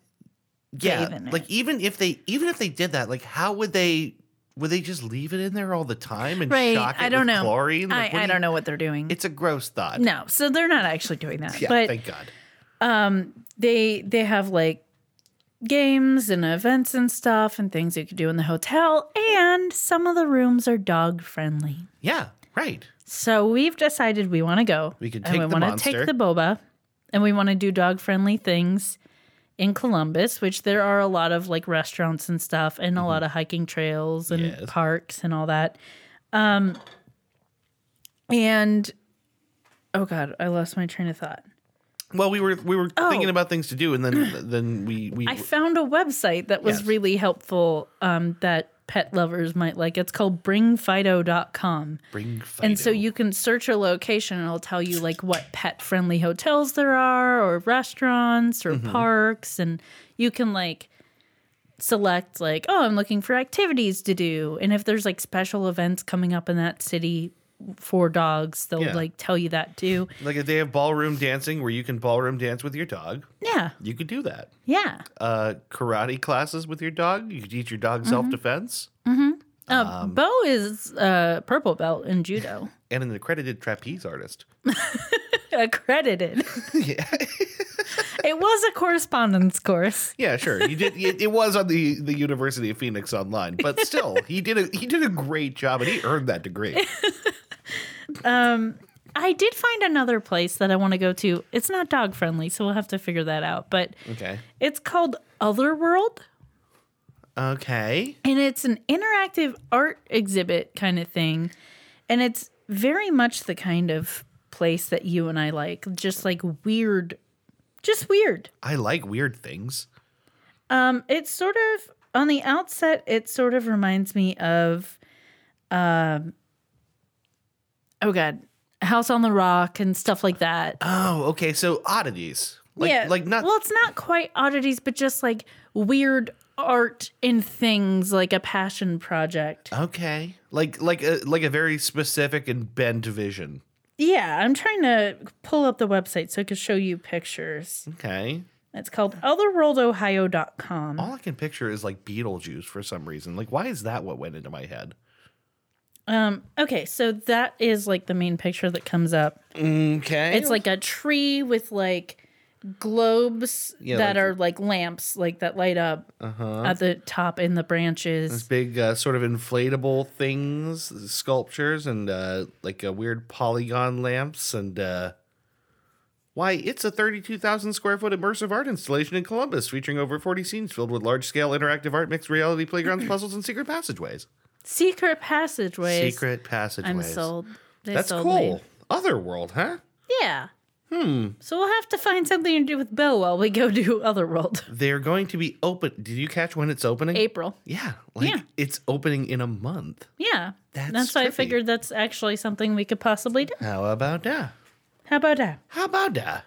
B: yeah,
A: bathe in
B: like
A: it.
B: even if they even if they did that, like how would they would they just leave it in there all the time and
A: Right.
B: shock it
A: I don't
B: with
A: know.
B: chlorine?
A: I,
B: Like, what
A: I
B: do
A: don't know what they're doing.
B: It's a gross thought.
A: no, so they're not actually doing that.
B: Yeah,
A: but
B: thank God.
A: Um, they they have like games and events and stuff and things you could do in the hotel and some of the rooms are dog friendly.
B: Yeah, right.
A: So we've decided we want to go.
B: We can
A: and we
B: the
A: wanna take the boba and we want to do dog friendly things in Columbus, which there are a lot of like restaurants and stuff and a lot of hiking trails and
B: Mm-hmm. Yes.
A: parks and all that. Um and oh god, I lost my train of thought.
B: Well, we were we were
A: Oh.
B: thinking about things to do, and then then we we
A: I found a website that was
B: Yes.
A: really helpful um, that pet lovers might like. It's called bringfido.com.
B: bring
A: And so you can search a location and it'll tell you like what pet friendly hotels there are or restaurants or
B: Mm-hmm.
A: parks and you can like select like oh I'm looking for activities to do and if there's like special events coming up in that city for dogs they'll
B: Yeah.
A: like tell you that too.
B: like if they have ballroom dancing where you can ballroom dance with your dog,
A: Yeah.
B: you could do that.
A: Yeah.
B: Uh, karate classes with your dog, you could teach your dog
A: Mm-hmm.
B: self defense,
A: Uh, Bo is uh, purple belt in judo.
B: and an accredited trapeze artist.
A: accredited.
B: yeah,
A: It was a correspondence course.
B: yeah, sure. You did. It, it was on the the University of Phoenix online, but still, he did a he did a great job, and he earned that degree.
A: um, I did find another place that I want to go to. It's not dog friendly, so we'll have to figure that out. But
B: Okay.
A: it's called Otherworld,
B: Okay.
A: and it's an interactive art exhibit kind of thing. And it's very much the kind of place that you and I like, just like weird, just weird.
B: I like weird things.
A: Um, it's sort of on the outset. It sort of reminds me of, um, oh god, House on the Rock and stuff like that.
B: Oh, okay. So oddities. Like,
A: yeah,
B: Like not.
A: Well, it's not quite oddities, but just like weird art in things, like a passion project.
B: okay. Like like a like a very specific and bent vision.
A: Yeah, I'm trying to pull up the website so I can show you pictures.
B: Okay.
A: It's called otherworldohio.com.
B: All I can picture is like Beetlejuice for some reason. Like, why is that what went into my head?
A: Um, okay, so that is like the main picture that comes up.
B: Okay.
A: It's like a tree with like globes
B: Yeah,
A: that
B: like-
A: are like lamps, like that light up
B: Uh-huh.
A: at the top in the branches.
B: big uh, sort of inflatable things, sculptures, and uh, like uh, weird polygon lamps. And uh, why, it's a 32,000 square foot immersive art installation in Columbus featuring over 40 scenes filled with large scale interactive art, mixed reality playgrounds, puzzles, and secret passageways.
A: Secret passageways.
B: Secret passageways.
A: I'm sold. They
B: That's
A: sold
B: cool.
A: me.
B: Otherworld, huh?
A: Yeah. Hmm. So we'll have to find something to do with Bill while we go do Otherworld.
B: They're going to be open. Did you catch when it's opening?
A: April.
B: Yeah, like
A: Yeah.
B: it's opening in a month.
A: Yeah.
B: That's that's
A: why I figured that's actually something we could possibly do.
B: How about that?
A: How about that?
B: How about that?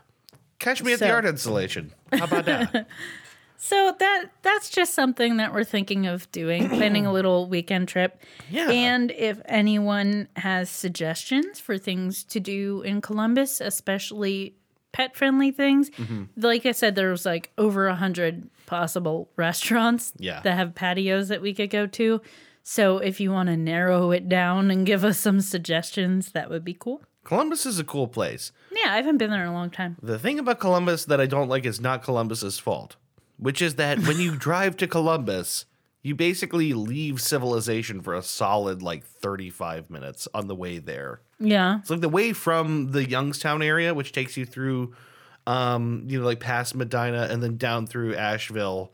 B: Catch me at the art installation. How about that?
A: So that that's just something that we're thinking of doing, planning a little weekend trip.
B: Yeah.
A: And if anyone has suggestions for things to do in Columbus, especially pet friendly things,
B: Mm-hmm.
A: like I said, there was like over a hundred possible restaurants
B: Yeah.
A: that have patios that we could go to. So if you want to narrow it down and give us some suggestions, that would be cool.
B: Columbus is a cool place.
A: Yeah, I haven't been there in a long time.
B: The thing about Columbus that I don't like is not Columbus's fault, which is that when you drive to Columbus, you basically leave civilization for a solid like 35 minutes on the way there.
A: Yeah.
B: It's like the way from the Youngstown area, which takes you through, um, you know, like past Medina and then down through Asheville,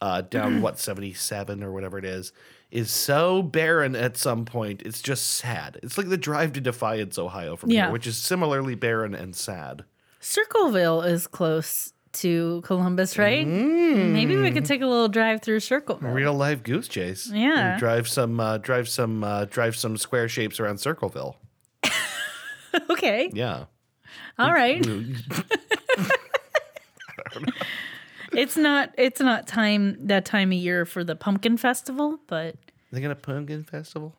B: uh, down what seventy seven or whatever it is, is so barren at some point. It's just sad. It's like the drive to Defiance, Ohio, from
A: Yeah.
B: here, which is similarly barren and sad.
A: Circleville is close to Columbus, right? Maybe we could take a little drive through circle.
B: Real life goose chase.
A: Yeah.
B: And drive some, uh, drive some, uh, drive some square shapes around Circleville.
A: okay.
B: Yeah.
A: All right. it's not it's not time that time of year for the pumpkin festival, but
B: They got a pumpkin festival.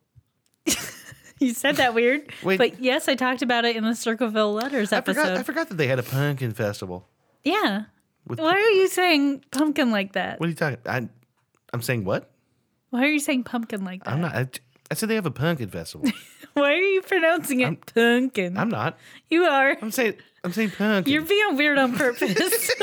A: you said that weird.
B: Wait.
A: But yes, I talked about it in the Circleville letters
B: I
A: episode.
B: forgot. I forgot that they had a pumpkin festival.
A: Yeah.
B: With-
A: Why are you saying pumpkin like that?
B: What are you talking? I, I'm saying what?
A: Why are you saying pumpkin like that?
B: I'm not. I, I said they have a pumpkin festival.
A: Why are you pronouncing it pumpkin?
B: I'm not.
A: you are.
B: I'm saying. I'm saying pumpkin.
A: You're being weird on purpose.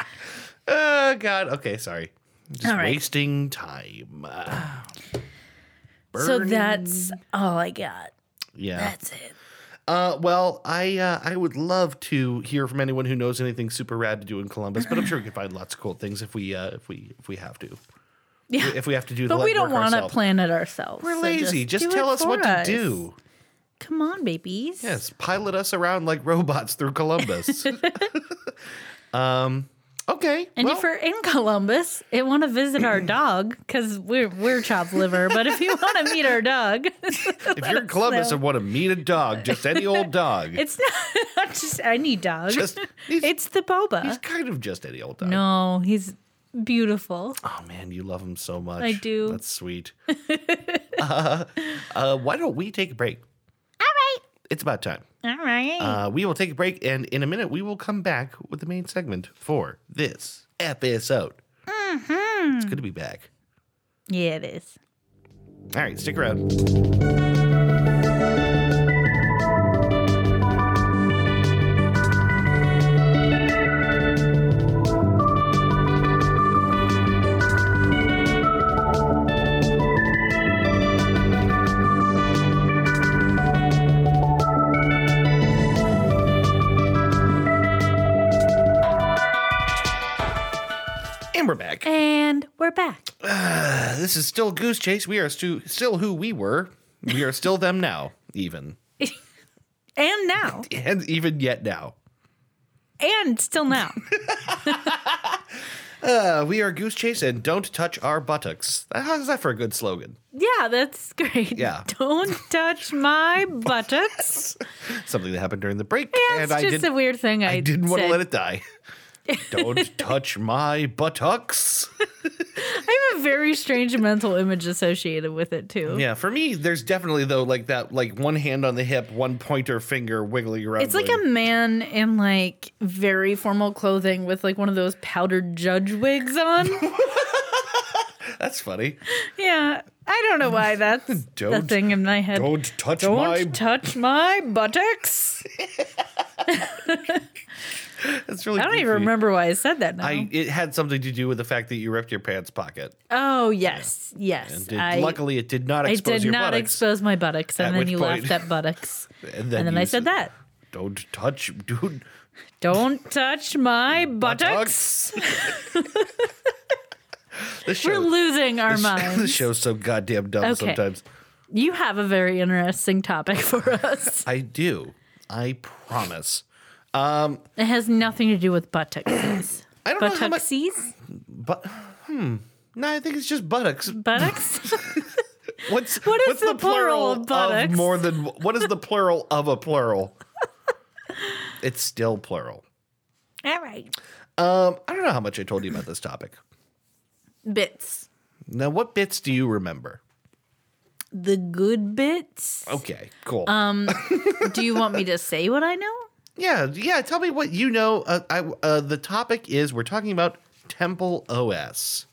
B: oh God. Okay. Sorry. Just
A: All right.
B: wasting time. Uh,
A: so
B: burning-
A: that's all I got.
B: yeah.
A: That's it.
B: Uh, well, I uh, I would love to hear from anyone who knows anything super rad to do in Columbus, but I'm sure we can find lots of cool things if we uh, if we if we have to.
A: Yeah.
B: If we have to do the
A: But we don't want to plan it ourselves.
B: We're
A: so
B: lazy. Just,
A: do
B: tell us what
A: for
B: to do.
A: Come on, babies.
B: Yes, pilot us around like robots through Columbus. um. Okay.
A: And
B: well,
A: if you're in Columbus and want to visit our dog, because we're we're chopped liver, but if you want to meet our dog,
B: if you're in Columbus
A: know.
B: and want to meet a dog, just any old dog,
A: it's not, not just any dog.
B: just
A: it's the boba.
B: he's kind of just any old dog.
A: no, he's beautiful.
B: Oh man, you love him so much.
A: I do.
B: That's sweet. uh, uh, why don't we take a break? It's about time.
A: All right.
B: Uh, we will take a break, and in a minute, we will come back with the main segment for this episode.
A: Mm-hmm.
B: It's good to be back.
A: yeah, it is.
B: All right, stick around. This is still Goose Chase. We are stu- still who we were. We are still them now, even.
A: And now.
B: And even yet now.
A: And still now.
B: Uh, we are Goose Chase and don't touch our buttocks. How's that for a good slogan?
A: Yeah, that's great.
B: Yeah.
A: Don't touch my buttocks.
B: Something that happened during the break,
A: Yeah,
B: and
A: it's
B: I
A: just a weird thing I,
B: I didn't want to let it die. don't touch my buttocks.
A: I have a very strange mental image associated with it too.
B: Yeah, for me, there's definitely though like that, like one hand on the hip, one pointer finger wiggling around.
A: It's like a man in like very formal clothing with like one of those powdered judge wigs on.
B: That's funny.
A: yeah, I don't know why that's the
B: Don't-
A: thing in my head.
B: Don't touch
A: Don't
B: my.
A: touch my buttocks.
B: That's really.
A: I don't even remember why I said that now.
B: I it had something to do with the fact that you ripped your pants pocket.
A: oh yes, yes.
B: And it-
A: I,
B: luckily, it did not
A: I
B: expose
A: did
B: your
A: not
B: buttocks.
A: expose my buttocks, and then you
B: point-
A: laughed at buttocks,
B: and then,
A: and then I
B: you
A: said that.
B: Don't touch, dude.
A: Don't touch my buttocks.
B: This
A: We're losing our
B: this
A: minds.
B: show's so goddamn dumb
A: Okay.
B: sometimes.
A: You have a very interesting topic for us.
B: I do. I promise.
A: It has nothing to do with buttocks.
B: I don't know how much.
A: Buttocksies?
B: But hmm. No, I think it's just buttocks.
A: Buttocks?
B: What's
A: What is
B: what's
A: the plural of buttocks?
B: more than what is the plural of a plural? it's still plural.
A: All right.
B: Um, I don't know how much I told you about this topic.
A: Bits.
B: Now, what bits do you remember?
A: The good bits.
B: Okay, cool.
A: Um, Do you want me to say what I know?
B: Yeah, yeah. Tell me what you know. Uh, I, uh, the topic is we're talking about Temple OS.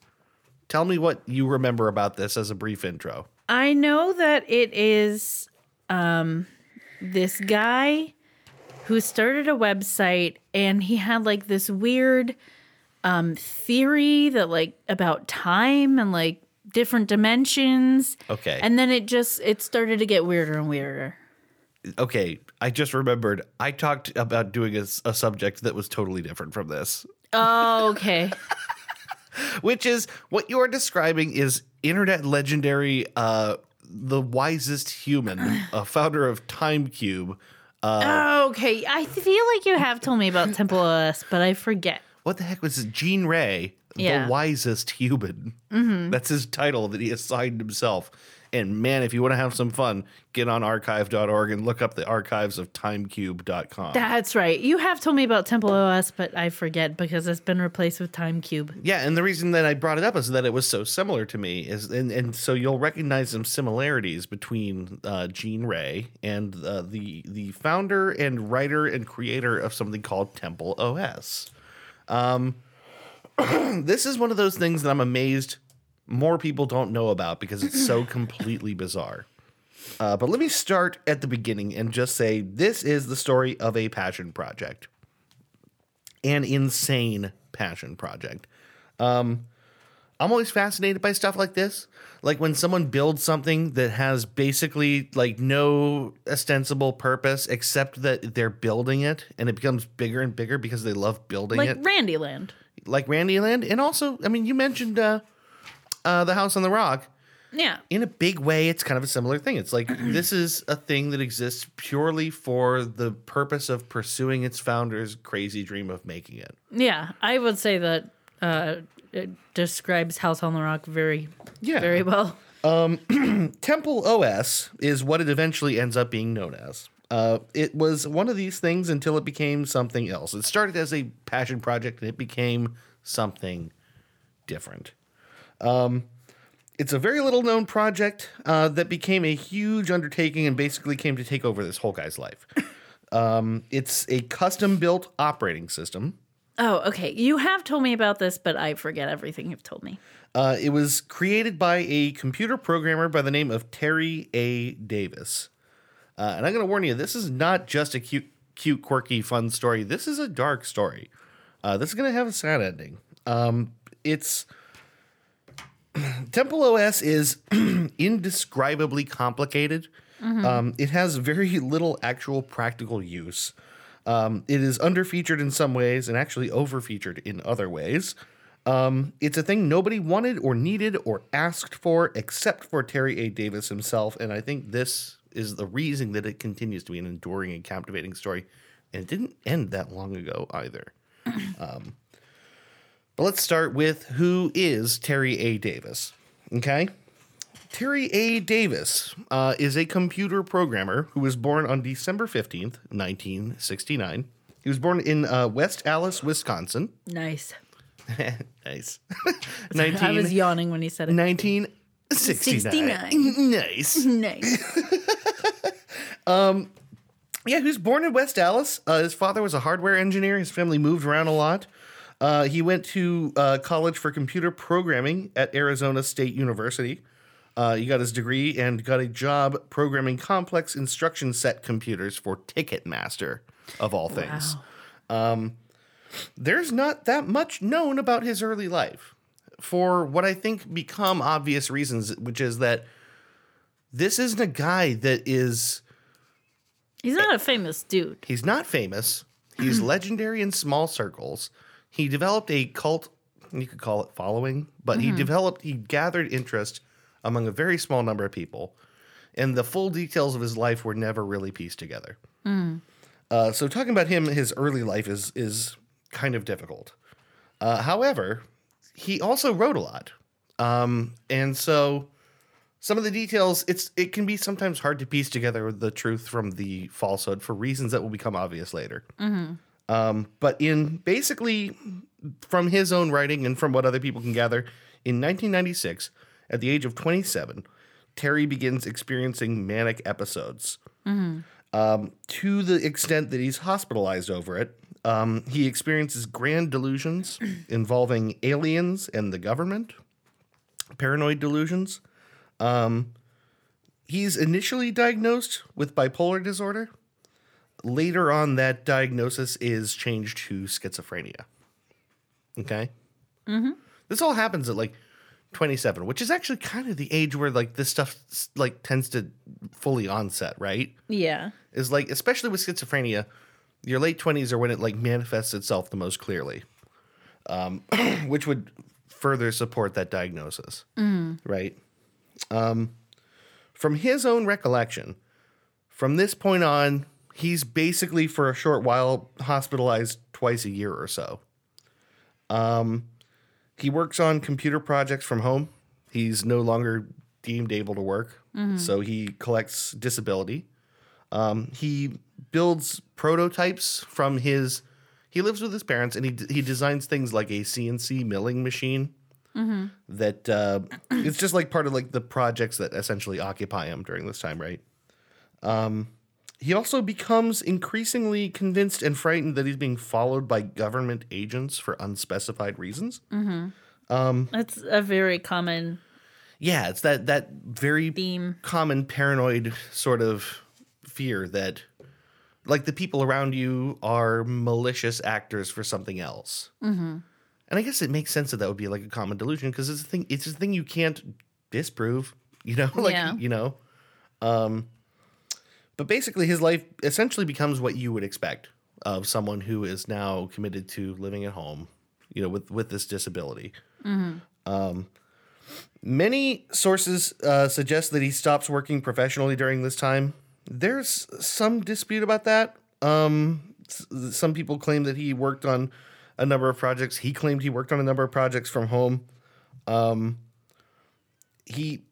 B: Tell me what you remember about this as a brief intro.
A: I know that it is um, this guy who started a website and he had like this weird um, theory that like about time and like different dimensions.
B: Okay.
A: And then it just it started to get weirder and weirder.
B: Okay, I just remembered I talked about doing a subject that was totally different from this,
A: Oh, okay.
B: which is what you're describing is internet legendary, uh, the wisest human, a founder of TimeCube.
A: Oh, okay. I feel like you have told me about Temple OS, but I forget.
B: What the heck was it? Gene Ray,
A: Yeah.
B: the wisest human. That's his title that he assigned himself. And man, if you want to have some fun, get on archive.org and look up the archives of timecube.com.
A: That's right. You have told me about Temple OS, but I forget because it's been replaced with TimeCube.
B: Yeah, and the reason that I brought it up is that it was so similar to me is, and, and so you'll recognize some similarities between uh, Gene Ray and uh, the the founder and writer and creator of something called Temple OS. Um, this is one of those things that I'm amazed more people don't know about because it's so completely bizarre. Uh, but let me start at the beginning and just say this is the story of a passion project, an insane passion project. I'm always fascinated by stuff like this. Like when someone builds something that has basically like no ostensible purpose except that they're building it and it becomes bigger and bigger because they love building
A: Like
B: it.
A: Like Randyland.
B: Like Randy Land. And also, I mean, you mentioned uh, uh, the House on the Rock.
A: Yeah.
B: In a big way, it's kind of a similar thing. It's like this is a thing that exists purely for the purpose of pursuing its founder's crazy dream of making it.
A: Yeah. I would say that uh, it describes House on the Rock very,
B: Yeah.
A: very well.
B: Temple OS is what it eventually ends up being known as. Uh, it was one of these things until it became something else. It started as a passion project and it became something different. Um, it's a very little known project uh, that became a huge undertaking and basically came to take over this whole guy's life. Um, it's a custom built operating system.
A: Oh, okay. You have told me about this, but I forget everything you've told me.
B: Uh, it was created by a computer programmer by the name of Terry A. Davis. Uh, and I'm going to warn you, this is not just a cute, cute, quirky, fun story. This is a dark story. Uh, this is going to have a sad ending. Um, it's Temple OS is indescribably complicated. Um, it has very little actual practical use. Um, it is underfeatured in some ways and actually overfeatured in other ways. Um, it's a thing nobody wanted or needed or asked for except for Terry A. Davis himself. And I think this is the reason that it continues to be an enduring and captivating story. And it didn't end that long ago either. um, but let's start with who is Terry A. Davis. Okay. Terry A. Davis uh, is a computer programmer who was born on December 15th, 1969. He was born in uh, West Allis, Wisconsin.
A: Nice.
B: nice.
A: I was yawning when he said it.
B: 1969. Nice.
A: Nice.
B: Yeah, he was born in West Allis. Uh, his father was a hardware engineer. His family moved around a lot. Uh, he went to uh, college for computer programming at Arizona State University. Uh, he got his degree and got a job programming complex instruction set computers for Ticketmaster, of all things.
A: Wow.
B: there's not that much known about his early life for what I think become obvious reasons, which is that this isn't a guy that is
A: He's not a famous dude.
B: he's not famous. He's legendary in small circles. He developed a cult, you could call it following, but he developed he gathered interest among a very small number of people. And the full details of his life were never really pieced together. Uh, so talking about him, his early life is is kind of difficult. Uh, however, he also wrote a lot, um, and so some of the details it's it can be sometimes hard to piece together the truth from the falsehood for reasons that will become obvious later. Um, but in basically from his own writing and from what other people can gather, in 1996, at the age of 27, Terry begins experiencing manic episodes um, to the extent that he's hospitalized over it. Um, he experiences grand delusions involving aliens and the government, paranoid delusions. Um, he's initially diagnosed with bipolar disorder. Later on, that diagnosis is changed to schizophrenia. Okay. This all happens at like 27, which is actually kind of the age where like this stuff like tends to fully onset, right?
A: Yeah.
B: is like especially with schizophrenia your late 20s are when it like manifests itself the most clearly um, which would further support that diagnosis right um, from his own recollection from this point on he's basically for a short while hospitalized twice a year or so um, he works on computer projects from home he's no longer deemed able to work so he collects disability um, he builds prototypes from his. He lives with his parents, and he he designs things like a CNC milling machine. That uh, it's just like part of like the projects that essentially occupy him during this time, right? Um, he also becomes increasingly convinced and frightened that he's being followed by government agents for unspecified reasons.
A: That's a very common
B: Yeah, it's that that very
A: theme.
B: common paranoid sort of fear that like the people around you are malicious actors for something else. Mm-hmm. And I guess it makes sense that that would be like a common delusion because it's a thing. It's a thing you can't disprove. You know, like
A: Yeah.
B: you know. Um, but basically, his life essentially becomes what you would expect of someone who is now committed to living at home. You know, with with this disability. Um, Many sources uh, suggest that he stops working professionally during this time. There's some dispute about that. Um, s- some people claim that he worked on a number of projects. He claimed he worked on a number of projects from home. Um, he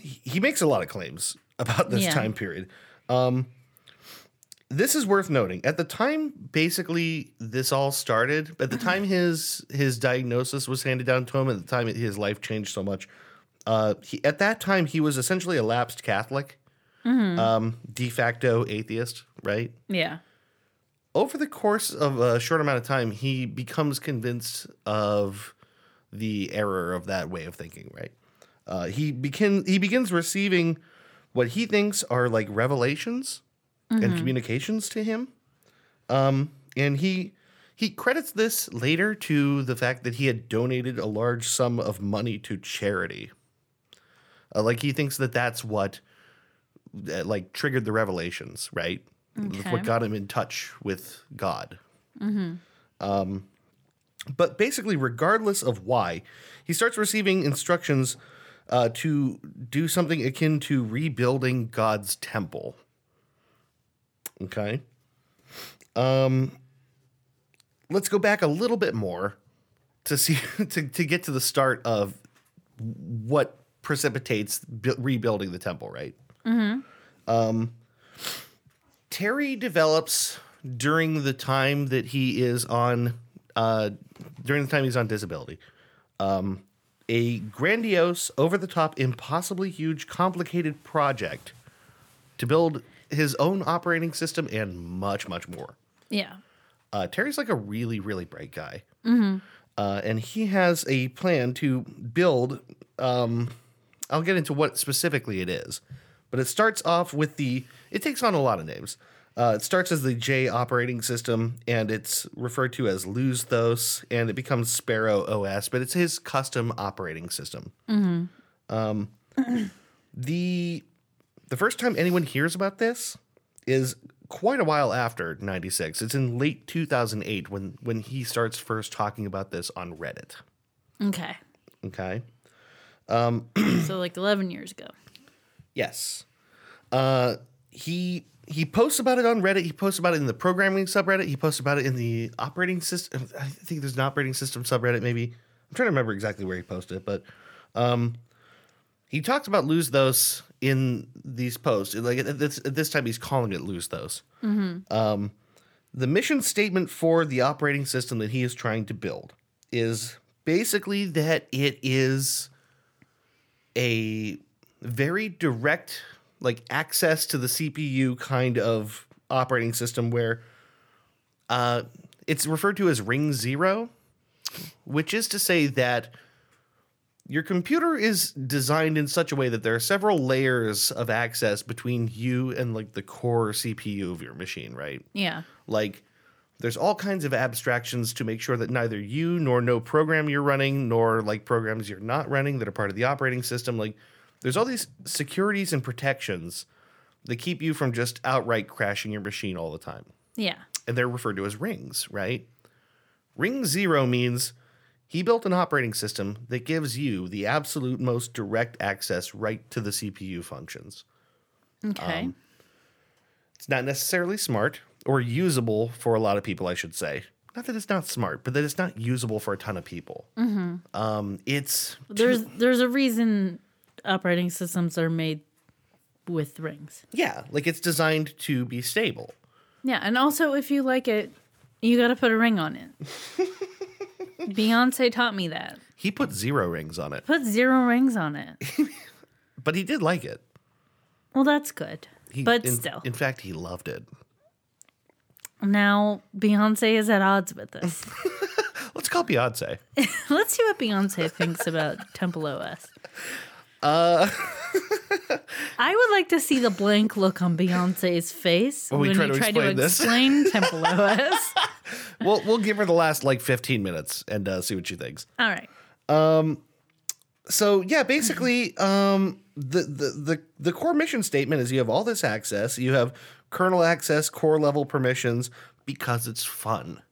B: he makes a lot of claims about this
A: Yeah.
B: time period. Um, this is worth noting. At the time, basically, this all started. At the time his his diagnosis was handed down to him, at the time his life changed so much. Uh, he, at that time, he was essentially a lapsed Catholic, um, de facto atheist, right?
A: Yeah.
B: over the course of a short amount of time, he becomes convinced of the error of that way of thinking. Right? Uh, he begin he begins receiving what he thinks are like revelations and communications to him, um, and he he credits this later to the fact that he had donated a large sum of money to charity. Uh, like he thinks that that's what uh, like triggered the revelations, right?
A: Okay.
B: What got him in touch with God. Um, But basically, regardless of why, he starts receiving instructions uh, to do something akin to rebuilding God's temple. Okay. Um, let's go back a little bit more to see to, to get to the start of what precipitates bu- rebuilding the temple, right? Mm-hmm. Um, Terry develops during the time that he is on uh, during the time he's on disability. Um, a grandiose, over the top, impossibly huge, complicated project to build his own operating system and much, much more.
A: Yeah.
B: Uh, Terry's like a really, really bright guy. Uh, and he has a plan to build. Um, I'll get into what specifically it is, but it starts off with the. It takes on a lot of names. Uh, it starts as the J operating system, and it's referred to as LoseThos, and it becomes Sparrow OS, but it's his custom operating system. Um, the the first time anyone hears about this is quite a while after 96 it's in late 2008 when when he starts first talking about this on reddit
A: Okay.
B: okay
A: so like 11 years ago.
B: yes uh he he posts about it on reddit he posts about it in the programming subreddit he posts about it in the operating system i think there's an operating system subreddit maybe. I'm trying to remember exactly where he posted it but um he talks about LoseThos in these posts like at this, at this time he's calling it LoseThos um the mission statement for the operating system that he is trying to build is basically that it is a very direct like access to the CPU kind of operating system where uh, it's referred to as ring zero, which is to say that your computer is designed in such a way that there are several layers of access between you and like the core CPU of your machine, right?
A: Yeah.
B: Like there's all kinds of abstractions to make sure that neither you nor no program you're running nor like programs you're not running that are part of the operating system like there's all these securities and protections that keep you from just outright crashing your machine all the time
A: Yeah.
B: and they're referred to as rings right ring 0 means he built an operating system that gives you the absolute most direct access right to the CPU functions
A: Okay.
B: It's not necessarily smart or usable for a lot of people, I should say. Not that it's not smart, but that it's not usable for a ton of people. Um, it's
A: there's there's a reason operating systems are made with rings.
B: yeah, like it's designed to be stable.
A: Yeah, and also if you like it, you got to put a ring on it. Beyonce taught me that.
B: He put zero rings on it,
A: Put zero rings on it.
B: but he did like it.
A: Well, that's good.
B: He,
A: but
B: in,
A: still,
B: in fact, he loved it.
A: now Beyonce is at odds with this.
B: Let's call Beyonce.
A: Let's see what Beyonce thinks about Temple OS.
B: Uh,
A: I would like to see the blank look on Beyonce's face
B: When we
A: when
B: try to
A: try to
B: explain this.
A: explain Temple OS.
B: we'll we'll give her the last like 15 minutes and uh, see what she thinks.
A: All right. Um.
B: so yeah, basically, um, the, the the the core mission statement is you have all this access, you have kernel access, core level permissions because it's fun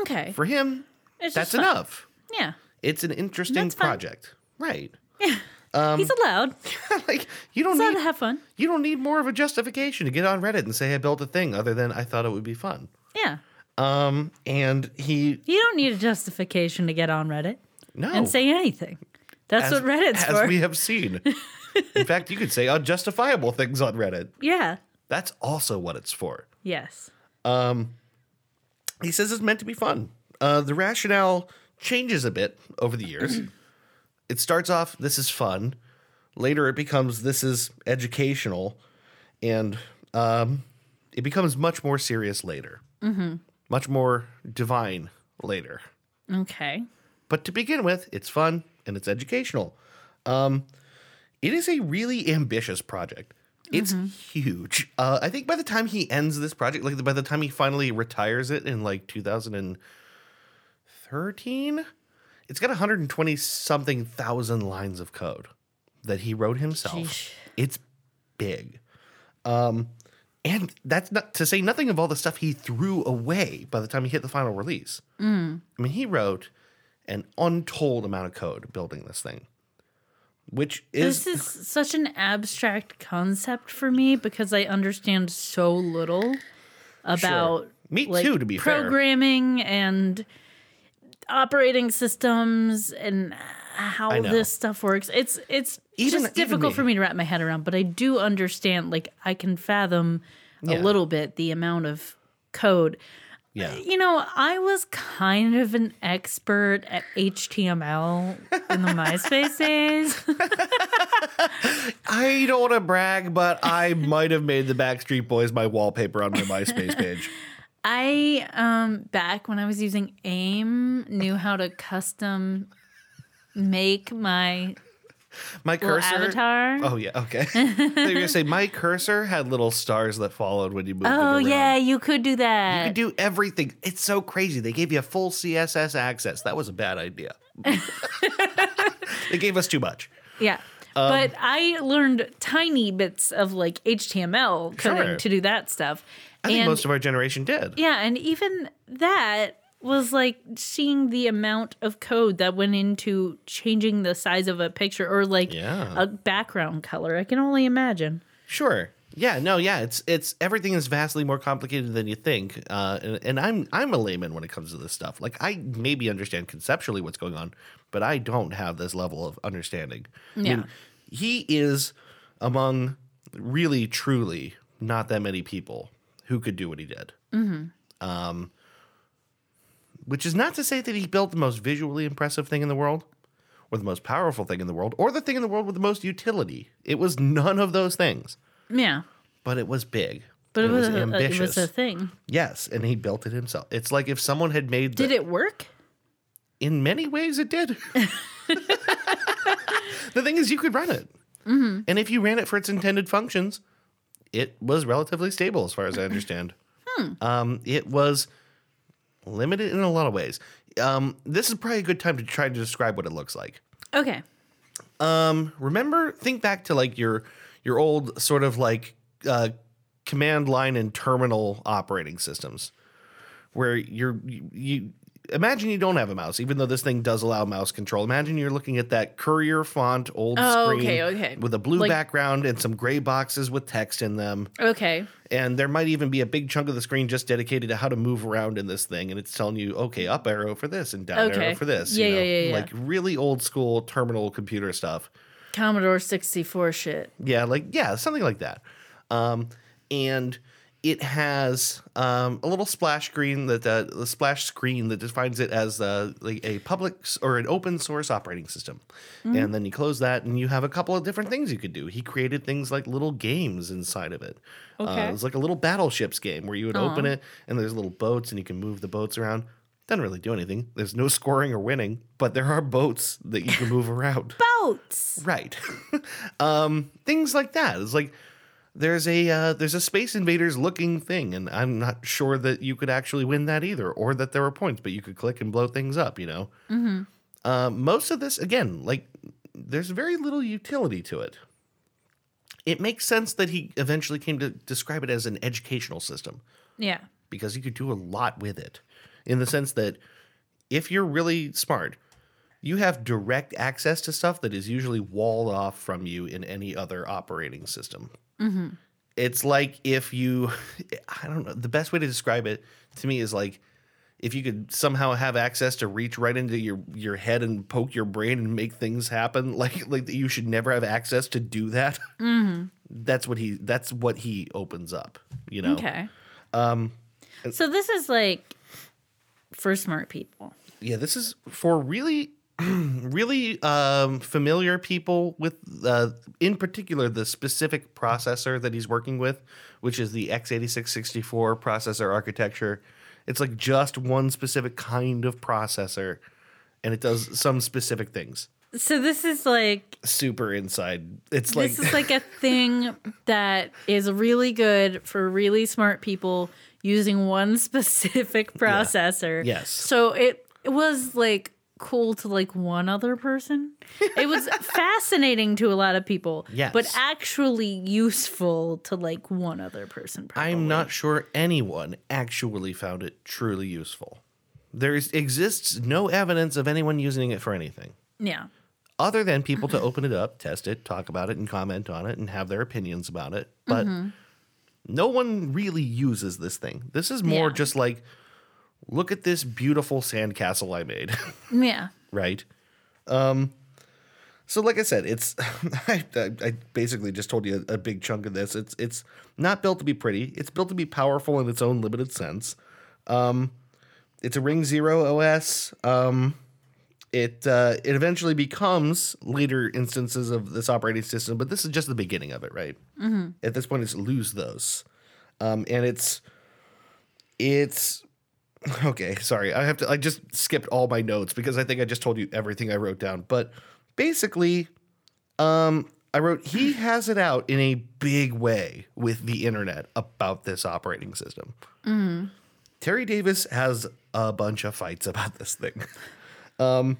A: Okay.
B: for him.
A: It's
B: that's enough.
A: Yeah.
B: It's an interesting
A: That's
B: project, right?
A: He's allowed.
B: like you don't
A: He's
B: need
A: to have fun.
B: you don't need more of a justification to get on Reddit and say I built a thing other than I thought it would be fun.
A: Yeah.
B: Um, and he
A: You don't need a justification to get on Reddit
B: no
A: and say anything. That's
B: as,
A: what Reddit's
B: as
A: for.
B: As we have seen. In fact, you could say unjustifiable things on Reddit.
A: yeah.
B: That's also what it's for.
A: Yes.
B: Um, he says it's meant to be fun. Uh, the rationale changes a bit over the years. it starts off, this is fun. Later, it becomes, this is educational. And um, it becomes much more serious later, mm-hmm. much more divine later.
A: Okay.
B: But to begin with, it's fun and it's educational. Um, it is a really ambitious project. It's huge. Uh, I think by the time he ends this project, like by the time he finally retires it in like 2013, it's got 120 something thousand lines of code that he wrote himself.
A: Sheesh.
B: It's big. Um, And that's not to say nothing of all the stuff he threw away by the time he hit the final release.
A: Mm.
B: I mean, he wrote an untold amount of code building this thing, which is,
A: This is such an abstract concept for me because I understand so little about
B: Me
A: like,
B: too, to be fair.
A: programming and operating systems and how this stuff works. It's it's
B: Even-
A: just difficult
B: me.
A: for me to wrap my head around, but I do understand like I can fathom
B: Yeah.
A: a little bit the amount of code.
B: yeah.
A: Uh, you know, I was kind of an expert at HTML in the MySpace days.
B: I don't want to brag, but I might have made the Backstreet Boys my wallpaper on my MySpace page.
A: I um back when I was using AIM knew how to custom make my
B: My cursor.
A: avatar.
B: Oh yeah, okay. you're gonna say my cursor had little stars that followed when you moved
A: Oh yeah, you could do that.
B: You could do everything. It's so crazy. They gave you a full CSS access. That was a bad idea. they gave us too much.
A: yeah.
B: Um,
A: but I learned tiny bits of like HTML coding
B: Sure.
A: to do that stuff.
B: I think
A: and
B: most of our generation did.
A: yeah, and even that was like seeing the amount of code that went into changing the size of a picture or like
B: Yeah.
A: a background color. I can only imagine.
B: Sure. Yeah. No. Yeah. It's it's everything is vastly more complicated than you think. Uh, and, and I'm I'm a layman when it comes to this stuff. Like I maybe understand conceptually what's going on, but I don't have this level of understanding. I
A: Yeah.
B: mean, he is among really truly not that many people who could do what he did. Um, which is not to say that he built the most visually impressive thing in the world, or the most powerful thing in the world, or the thing in the world with the most utility. It was none of those things
A: Yeah.
B: but it was big.
A: But it
B: and
A: was, a,
B: ambitious.
A: it was a thing.
B: yes, and he built it himself. It's like if someone had made. The,
A: Did it work?
B: In many ways, it did. the thing is, you could run it,
A: Mm-hmm.
B: and if you ran it for its intended functions, it was relatively stable, as far as I understand.
A: Hmm.
B: Um, it was limited in a lot of ways. Um, this is probably a good time to try to describe what it looks like.
A: Okay.
B: remember think back to like your your old sort of like uh, command line and terminal operating systems where you're you, you imagine you don't have a mouse even though this thing does allow mouse control imagine you're looking at that courier font old
A: Oh,
B: screen
A: okay, okay.
B: with a blue
A: Like-
B: background and some gray boxes with text in them
A: Okay.
B: and there might even be a big chunk of the screen just dedicated to how to move around in this thing and it's telling you okay up arrow for this and down
A: Okay.
B: arrow for this
A: Yeah,
B: you know?
A: yeah, yeah, yeah.
B: like really old school terminal computer stuff
A: Commodore 64 shit.
B: yeah, like yeah, something like that. Um, and it has um, a little splash screen that uh, the splash screen that defines it as uh, like a public or an open source operating system. And then you close that, and you have a couple of different things you could do. He created things like little games inside of it. Uh, it was like a little battleships game where you would open it, and there's little boats, and you can move the boats around. Doesn't really do anything. There's no scoring or winning, but there are boats that you can move around.
A: Boats.
B: Right. um, things like that. It's like there's a uh, there's a Space Invaders looking thing, and I'm not sure that you could actually win that either, or that there were points, but you could click and blow things up. You know. Mm-hmm. Um, most of this, again, like there's very little utility to it. It makes sense that he eventually came to describe it as an educational system
A: Yeah.
B: because you could do a lot with it in the sense that if you're really smart, you have direct access to stuff that is usually walled off from you in any other operating system. It's like if you, I don't know, the best way to describe it to me is like if you could somehow have access to reach right into your your head and poke your brain and make things happen, like like you should never have access to do that. That's what he. That's what he opens up. You know.
A: Okay. Um, so this is like for smart people.
B: Yeah, this is for really, really um, familiar people with, uh, in particular, the specific processor that he's working with, which is the x86-64 processor architecture. It's like just one specific kind of processor, and it does some specific things.
A: So this is like
B: Super inside. It's like
A: this is like a thing that is really good for really smart people using one specific processor.
B: Yes.
A: So it, it was like cool to like one other person. It was fascinating to a lot of people.
B: Yes.
A: But actually useful to like one other person. Probably.
B: I'm not sure anyone actually found it truly useful. There is, exists no evidence of anyone using it for anything
A: Yeah.
B: other than people to open it up, test it, talk about it, and comment on it and have their opinions about it. But mm-hmm. no one really uses this thing. This is more
A: Yeah.
B: just like, look at this beautiful sandcastle I made,
A: Yeah.
B: right? Um, so like I said, it's I, I basically just told you a, a big chunk of this. It's it's not built to be pretty. It's built to be powerful in its own limited sense. Um, it's a Ring Zero OS. Um, it uh, it eventually becomes later instances of this operating system, but this is just the beginning of it, right? Mm-hmm. At this point, it's LoseThos, um, and it's it's okay. Sorry, I have to. I just skipped all my notes because I think I just told you everything I wrote down. But basically, um, I wrote he has it out in a big way with the internet about this operating system. mm. Terry Davis has a bunch of fights about this thing. Um,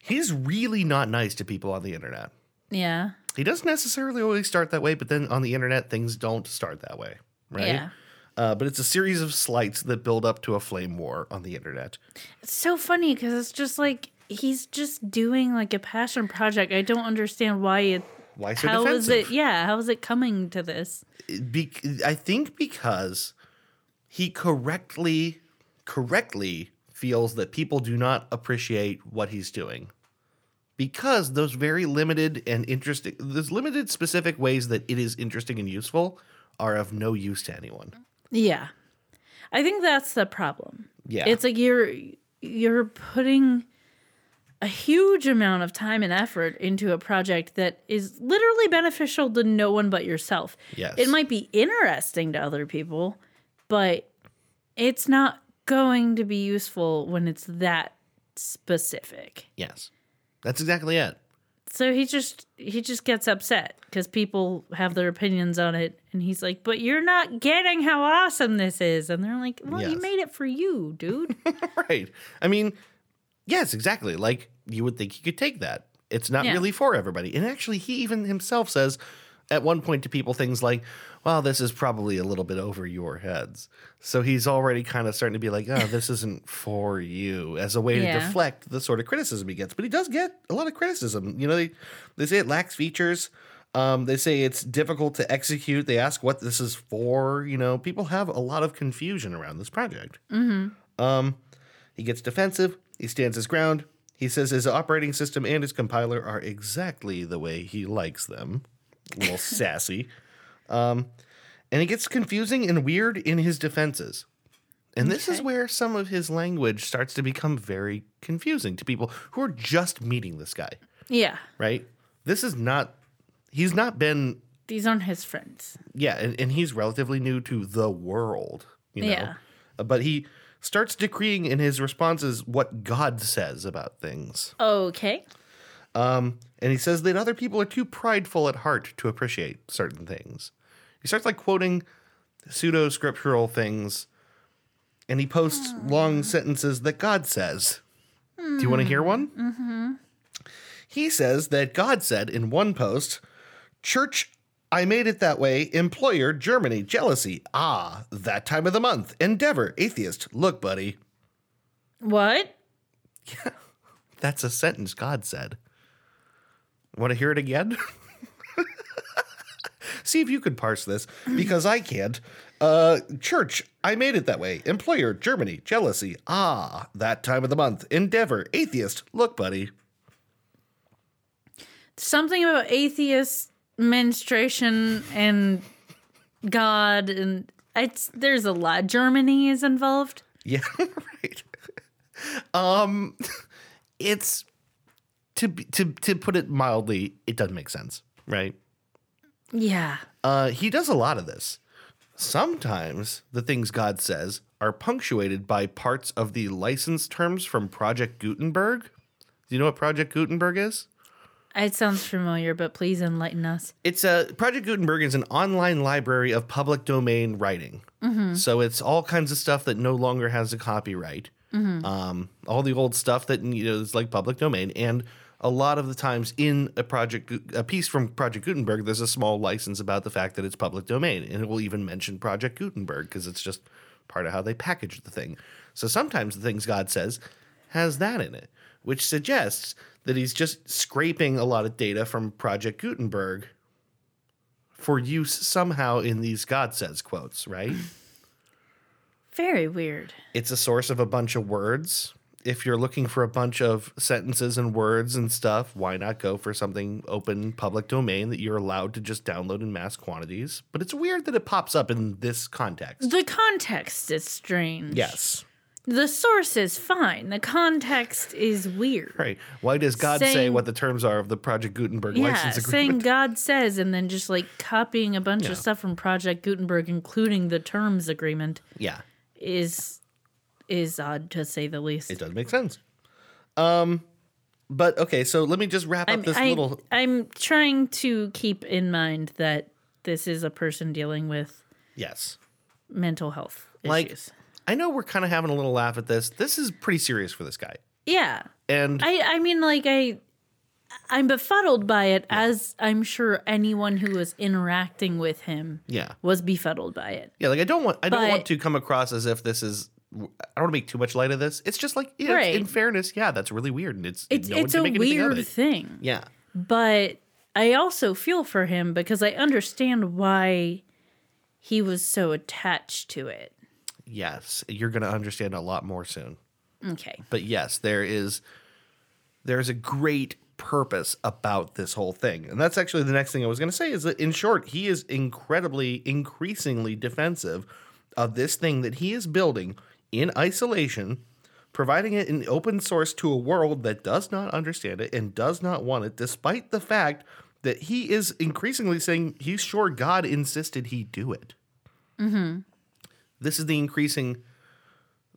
B: he's really not nice to people on the internet.
A: Yeah.
B: He doesn't necessarily always start that way, but then on the internet, things don't start that way, right?
A: Yeah.
B: Uh, but it's a series of slights that build up to a flame war on the internet.
A: It's so funny because it's just like he's just doing like a passion project. I don't understand why it.
B: Why so
A: How is
B: defensive?
A: it? Yeah. How is it coming to this?
B: Be- I think because he correctly, correctly feels that people do not appreciate what he's doing. Because those very limited and interesting, those limited specific ways that it is interesting and useful are of no use to anyone.
A: Yeah. I think that's the problem.
B: Yeah.
A: It's like you're you're putting a huge amount of time and effort into a project that is literally beneficial to no one but yourself.
B: Yes.
A: It might be interesting to other people, but it's not going to be useful when it's that specific.
B: Yes. That's exactly it.
A: So he just he just gets upset because people have their opinions on it, and he's like, "But you're not getting how awesome this is." And they're like, "Well, you made it for you, dude."
B: right. I mean, yes, exactly. Like you would think he could take that. It's not
A: Yeah.
B: really for everybody. And actually, he even himself says at one point to people things like, well, this is probably a little bit over your heads. So he's already kind of starting to be like, oh, this isn't for you as a way
A: Yeah.
B: to deflect the sort of criticism he gets. But he does get a lot of criticism. You know, they, they say it lacks features. Um, they say it's difficult to execute. They ask what this is for. You know, people have a lot of confusion around this project. Um, he gets defensive. He stands his ground. He says his operating system and his compiler are exactly the way he likes them. A little sassy. Um, and it gets confusing and weird in his defenses. And this is where some of his language starts to become very confusing to people who are just meeting this guy,
A: yeah,
B: right? This is not, he's not been,
A: these aren't his friends.
B: yeah, and, and he's relatively new to the world, you know?
A: Yeah.
B: But he starts decreeing in his responses what God says about things.
A: Okay,
B: Um, and he says that other people are too prideful at heart to appreciate certain things. He starts like quoting pseudo scriptural things, and he posts long sentences that God says. Do you want to hear one? Mm-hmm. He says that God said in one post, Church, I made it that way. Employer, Germany, jealousy. Ah, that time of the month. Endeavor, atheist. Look, buddy.
A: what?
B: Yeah, That's a sentence God said. Want to hear it again? See if you could parse this, because I can't. Uh, church, I made it that way. Employer, Germany, jealousy. Ah, that time of the month. Endeavor, atheist. Look, buddy.
A: Something about atheist menstruation and God and it's there's a lot. Germany is involved.
B: Yeah, right. Um, it's to be- to to put it mildly, it doesn't make sense, right?
A: Yeah.
B: Uh, he does a lot of this. Sometimes the things God says are punctuated by parts of the license terms from Project Gutenberg. Do you know what Project Gutenberg is?
A: It sounds familiar, but please enlighten us.
B: It's a Project Gutenberg is an online library of public domain writing. So it's all kinds of stuff that no longer has a copyright. um, all the old stuff that you know is like public domain, and a lot of the times in a project a piece from Project Gutenberg, there's a small license about the fact that it's public domain, and it will even mention Project Gutenberg because it's just part of how they package the thing. So sometimes the things God says has that in it, which suggests that he's just scraping a lot of data from Project Gutenberg for use somehow in these God says quotes, right?
A: Very weird.
B: it's a source of a bunch of words. If you're looking for a bunch of sentences and words and stuff, why not go for something open public domain that you're allowed to just download in mass quantities? But it's weird that it pops up in this context.
A: The context is strange.
B: Yes.
A: The source is fine. The context is weird.
B: Right. Why does God say what the terms are of the Project Gutenberg
A: Yeah,
B: license
A: saying? God says and then just like copying a bunch
B: Yeah.
A: of stuff from Project Gutenberg, including the terms agreement,
B: yeah,
A: is is odd to say the least.
B: it does make sense. Um, but okay, so let me just wrap up
A: I'm,
B: this
A: I,
B: little.
A: I'm trying to keep in mind that this is a person dealing with
B: Yes.
A: mental health
B: Like-
A: issues.
B: I know we're kind of having a little laugh at this. This is pretty serious for this guy.
A: Yeah.
B: And
A: I I mean like I I'm befuddled by it as I'm sure anyone who was interacting with him
B: yeah.
A: was befuddled by it.
B: Yeah, like I don't want I don't want to come across as if this is I don't want to make too much light of this. It's just like yeah,
A: Right.
B: in fairness, yeah, that's really weird, and it's
A: It's
B: no
A: it's a
B: make anything of
A: weird
B: it.
A: thing.
B: Yeah,
A: But I also feel for him because I understand why he was so attached to it.
B: yes, you're gonna understand a lot more soon.
A: Okay.
B: But yes, there is there's a great purpose about this whole thing, and that's actually the next thing I was gonna say. Is that in short, he is incredibly, increasingly defensive of this thing that he is building in isolation providing it in open source to a world that does not understand it and does not want it, despite the fact that he is increasingly saying he's sure God insisted he do it. This is the increasing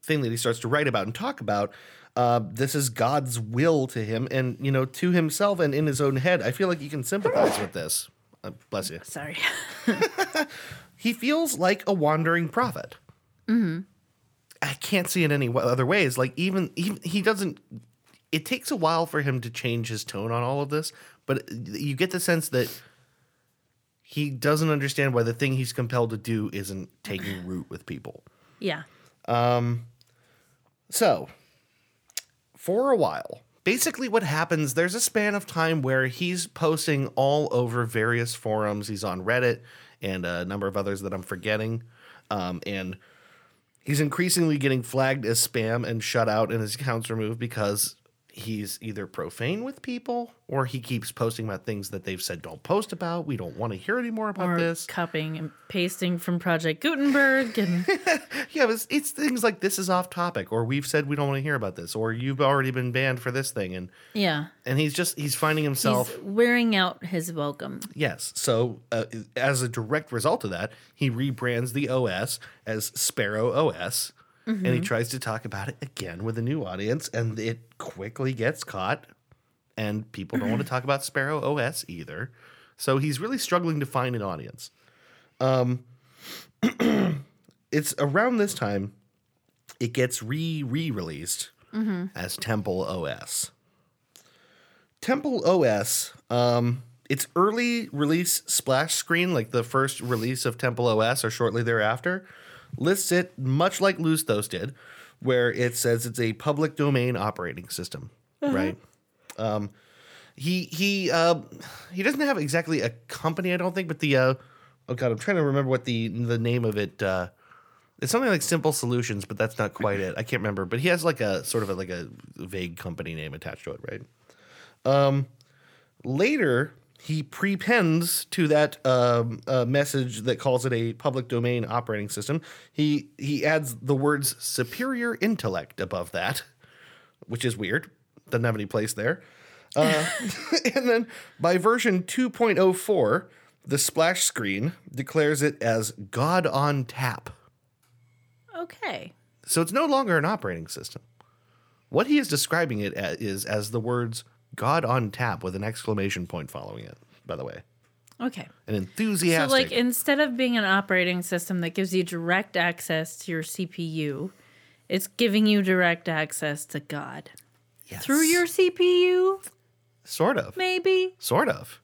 B: thing that he starts to write about and talk about. Uh, this is God's will to him and, you know, to himself and in his own head. I feel like you can sympathize with this. Uh, bless you.
A: Sorry.
B: He feels like a wandering prophet. I can't see it any other ways. Like even even he doesn't. It takes a while for him to change his tone on all of this, but you get the sense that he doesn't understand why the thing he's compelled to do isn't taking root with people.
A: yeah. Um.
B: So, for a while, basically what happens, there's a span of time where he's posting all over various forums. He's on Reddit and a number of others that I'm forgetting. Um, and he's increasingly getting flagged as spam and shut out and his accounts removed because he's either profane with people or he keeps posting about things that they've said don't post about. We don't want to hear any more about
A: Or
B: this.
A: copying and pasting from Project Gutenberg and
B: Yeah, it's, it's things like this is off topic, or we've said we don't want to hear about this, or you've already been banned for this thing, and
A: yeah.
B: and he's just he's finding himself.
A: He's wearing out his welcome.
B: yes, so uh, as a direct result of that, he rebrands the OS as Sparrow OS, and he tries to talk about it again with a new audience, and it quickly gets caught, and people don't want to talk about Sparrow OS either. So he's really struggling to find an audience. Um, it's around this time it gets re re released as Temple OS. Temple OS, um, its early release splash screen, like the first release of Temple OS or shortly thereafter, lists it much like LoseThos did, where it says it's a public domain operating system, right? Um, he he uh, he doesn't have exactly a company, I don't think, but the uh, oh god, I'm trying to remember what the the name of it. Uh, it's something like Simple Solutions, but that's not quite it. I can't remember, but he has like a sort of a, like a vague company name attached to it, right? Um, later, he prepends to that um, uh, message that calls it a public domain operating system. He he adds the words "superior intellect" above that, which is weird. Doesn't have any place there. Uh, and then by version 2.04, the splash screen declares it as God on tap.
A: Okay.
B: So it's no longer an operating system. What he is describing it as is as the words God on tap with an exclamation point following it, by the way.
A: Okay.
B: An enthusiastic.
A: So, like, instead of being an operating system that gives you direct access to your CPU, It's giving you direct access to God
B: Yes.
A: through your CPU,
B: sort of.
A: maybe.
B: Sort of.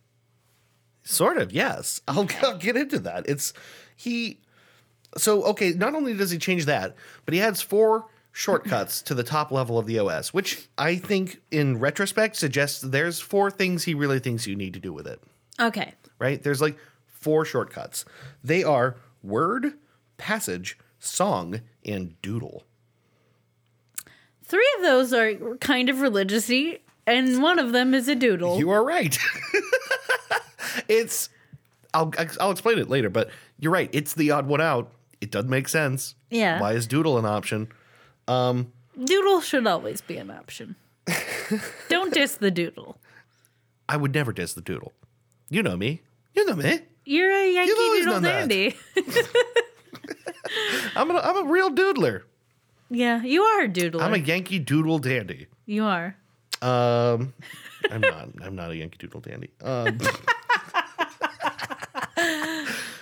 B: Sort of, yes. I'll, I'll get into that. It's he. So, okay, not only does he change that, but he adds four shortcuts to the top level of the OS, which I think in retrospect suggests there's four things he really thinks you need to do with it,
A: Okay.
B: right? There's like four shortcuts. They are word, passage, song, and doodle.
A: Three of those are kind of religiously, and one of them is a doodle.
B: You are right. it's I'll I'll explain it later, but you're right. It's the odd one out. It doesn't make sense.
A: Yeah.
B: Why is doodle an option?
A: Doodle should always be an option. Don't diss the doodle.
B: I would never diss the doodle. You know me. You know me.
A: You're a Yankee Doodle dandy.
B: I'm a I'm a real doodler.
A: yeah, you are a doodler.
B: I'm a Yankee Doodle dandy.
A: you are.
B: Um, I'm not. I'm not a Yankee Doodle dandy. Um,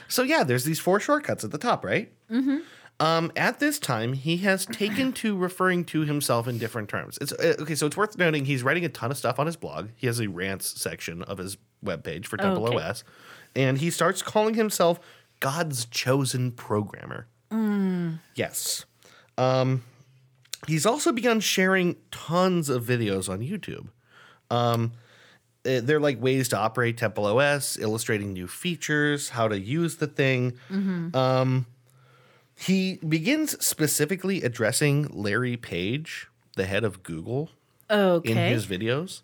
B: so yeah, there's these four shortcuts at the top, right? Mm-hmm. Um, at this time, he has taken to referring to himself in different terms. It's uh, okay. So it's worth noting he's writing a ton of stuff on his blog. He has a rants section of his webpage for Temple
A: Okay.
B: OS, and he starts calling himself God's chosen programmer. Yes. Um, he's also begun sharing tons of videos on YouTube. Um, eh, they're like ways to operate Temple OS, illustrating new features, how to use the thing. Um, he begins specifically addressing Larry Page, the head of Google, in his videos.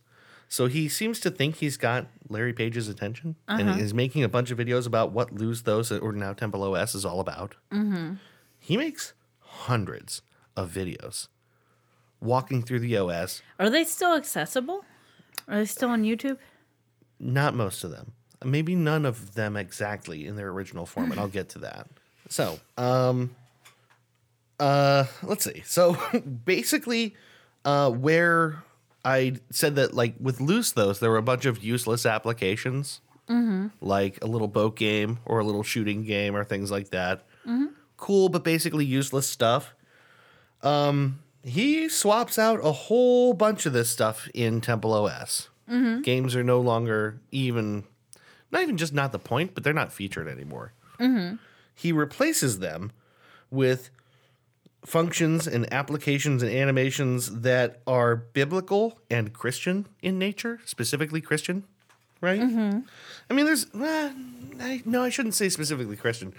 B: So he seems to think he's got Larry Page's attention and uh-huh. is making a bunch of videos about what LoseThos or now Temple OS is all about. Mm-hmm. He makes hundreds of videos walking through the OS.
A: Are they still accessible? Are they still on YouTube?
B: Not most of them. Maybe none of them exactly in their original form, and I'll get to that. So, um, uh, let's see. So basically, uh, where I said that, like with LoseThos, there were a bunch of useless applications, like a little boat game or a little shooting game or things like that. Cool, but basically useless stuff. Um, he swaps out a whole bunch of this stuff in Temple OS. Games are no longer even, not even just not the point, but they're not featured anymore. He replaces them with functions and applications and animations that are biblical and Christian in nature, specifically Christian, right? I mean, there's uh, I, no, I shouldn't say specifically Christian.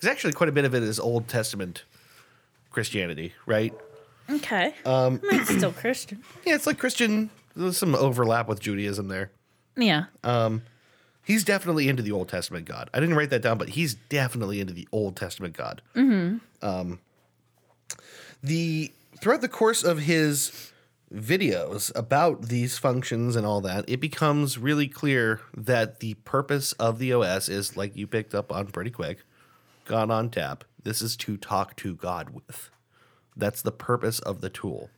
B: There's actually quite a bit of it is Old Testament Christianity, right?
A: Okay. Um, it's still Christian.
B: Yeah, it's like Christian. There's some overlap with Judaism there.
A: Yeah.
B: He's definitely into the Old Testament God. I didn't write that down, but he's definitely into the Old Testament God. Um, the throughout the course of his videos about these functions and all that, it becomes really clear that the purpose of the OS is like you picked up on pretty quick. God on tap. This is to talk to God with. That's the purpose of the tool.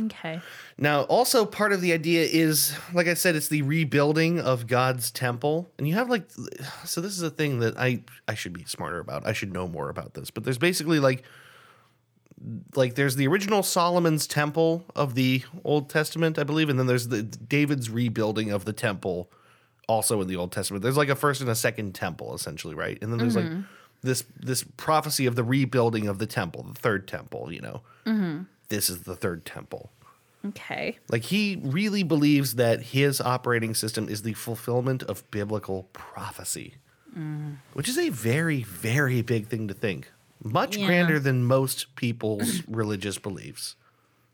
A: Okay.
B: Now, also part of the idea is, like I said, it's the rebuilding of God's temple, and you have like, so this is a thing that I I should be smarter about. I should know more about this. But there's basically like, like there's the original Solomon's temple of the Old Testament, I believe, and then there's the David's rebuilding of the temple, also in the Old Testament. There's like a first and a second temple, essentially, right? And then there's like mm-hmm. this this prophecy of the rebuilding of the temple, the third temple. You know, mm-hmm. This is the third temple.
A: Okay.
B: Like he really believes that his operating system is the fulfillment of biblical prophecy, which is a very, very big thing to think. Much
A: Yeah.
B: grander than most people's religious beliefs,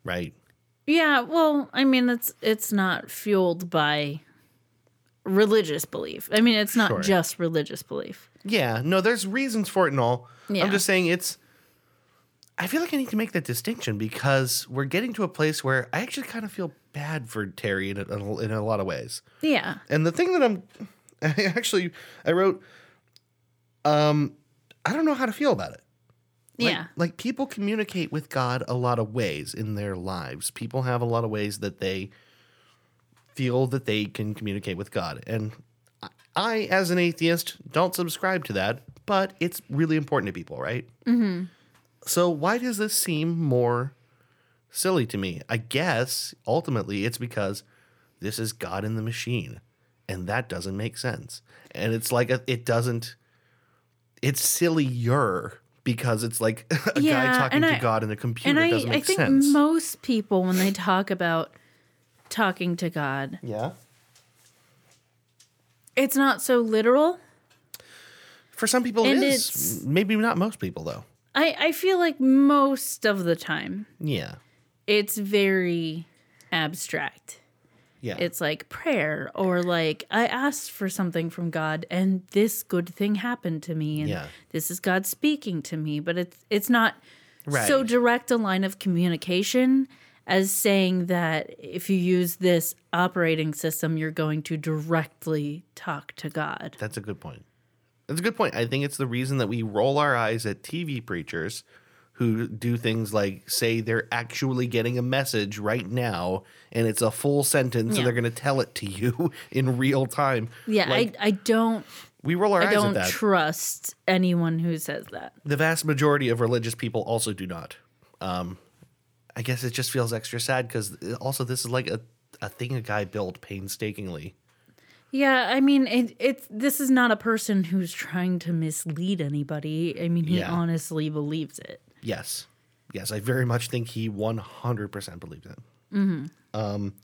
B: right?
A: Yeah, well, I mean it's it's not fueled by religious belief. I mean, it's not
B: Sure.
A: just religious belief.
B: Yeah, no, there's reasons for it and all.
A: Yeah.
B: I'm just saying it's. I feel like I need to make that distinction because we're getting to a place where I actually kind of feel bad for Terry in a, in a, lot of ways.
A: Yeah.
B: And the thing that I'm I actually I wrote um I don't know how to feel about it. Like,
A: yeah.
B: Like people communicate with God a lot of ways in their lives. People have a lot of ways that they feel that they can communicate with God. And I- as an atheist, don't subscribe to that, but it's really important to people, right? Mm-hmm. So why does this seem more silly to me. I guess ultimately it's because this is God in the machine, and that doesn't make sense. And it's like a, it doesn't. It's sillier because it's like a
A: Yeah,
B: guy talking to
A: I-
B: God in a computer
A: And I,
B: doesn't
A: I
B: make
A: think
B: sense.
A: most people, when they talk about talking to God,
B: yeah.
A: it's not so literal.
B: For some people,
A: And it's-
B: is. Maybe not most people though.
A: I, I feel like most of the time
B: Yeah.
A: it's very abstract.
B: Yeah.
A: It's like prayer or like I asked for something from God and this good thing happened to me and
B: Yeah.
A: this is God speaking to me, but it's it's not so direct a line of communication as saying that if you use this operating system you're going to directly talk to God.
B: That's a good point. That's a good point. I think it's the reason that we roll our eyes at TV preachers who do things like say they're actually getting a message right now and it's a full sentence
A: Yeah.
B: and they're going to tell it to you in real time.
A: Yeah,
B: Like,
A: I I don't
B: we roll our
A: I
B: eyes at that.
A: I don't trust anyone who says that.
B: the vast majority of religious people also do not. Um, I guess it just feels extra sad because also this is like a, a thing a guy built painstakingly.
A: Yeah, I mean, it, it's this is not a person who's trying to mislead anybody. I mean, he
B: Yeah.
A: honestly believes it.
B: Yes. Yes, I very much think he 100% believes it. Um,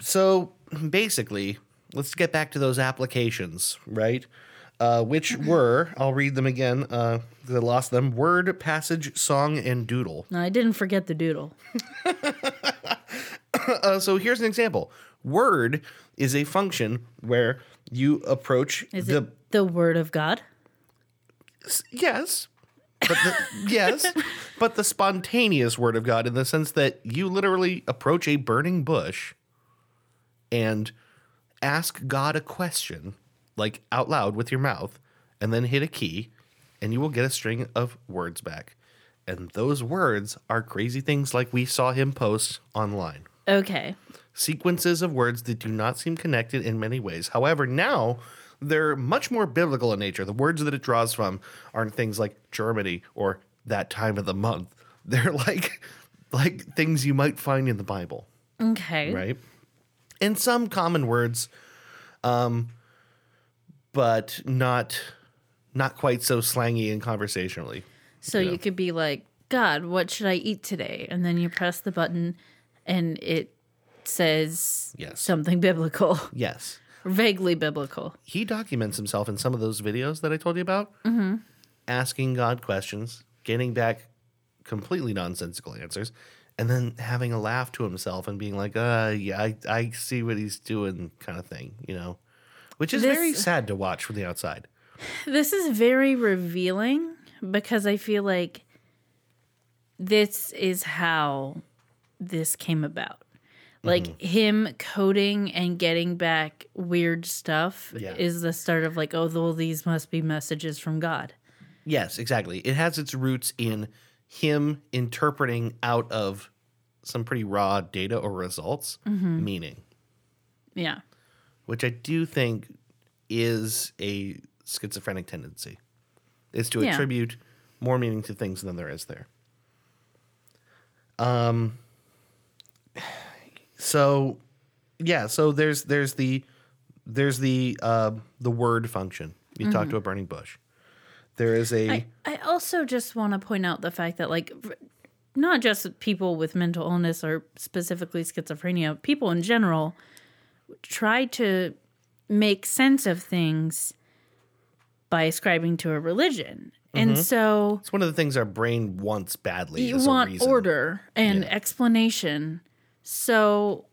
B: so basically, let's get back to those applications, right? Uh, which were, I'll read them again, uh, I lost them word, passage, song, and doodle.
A: No, I didn't forget the doodle.
B: Uh, so here's an example word is a function where you approach
A: Is
B: the.
A: the word of God?
B: Yes. But the, yes, but the spontaneous word of God in the sense that you literally approach a burning bush and ask God a question, like out loud with your mouth, and then hit a key, and you will get a string of words back. And those words are crazy things like we saw him post online
A: Okay.
B: sequences of words that do not seem connected in many ways. However, now they're much more biblical in nature. The words that it draws from aren't things like Germany or that time of the month. They're like like things you might find in the Bible,
A: Okay.
B: right? And some common words um but not not quite so slangy and conversationally.
A: So you could be like, God, what should I eat today? And then you press the button and it says
B: Yes.
A: something biblical,
B: Yes.
A: vaguely biblical.
B: he documents himself in some of those videos that I told you about, asking God questions, getting back completely nonsensical answers, and then having a laugh to himself and being like, "Uh, yeah, I, I see what he's doing," kind of thing, you know, which is
A: This-
B: very sad to watch from the outside.
A: This is very revealing because I feel like this is how this came about. Like
B: Mm-hmm.
A: him coding and getting back weird stuff
B: Yeah.
A: is the start of like, oh, well, these must be messages from God.
B: Yes, exactly. It has its roots in him interpreting out of some pretty raw data or results meaning.
A: Yeah.
B: which I do think is a schizophrenic tendency, is to
A: Yeah.
B: attribute more meaning to things than there is there. Um. So, yeah. So there's there's the there's the uh, the word function. You talk to a burning bush. There is a
A: I, I also just want to point out the fact that, like, not just people with mental illness or specifically schizophrenia, people in general try to make sense of things by ascribing to a religion. And so
B: it's one of the things our brain wants badly.
A: you want order and explanation. So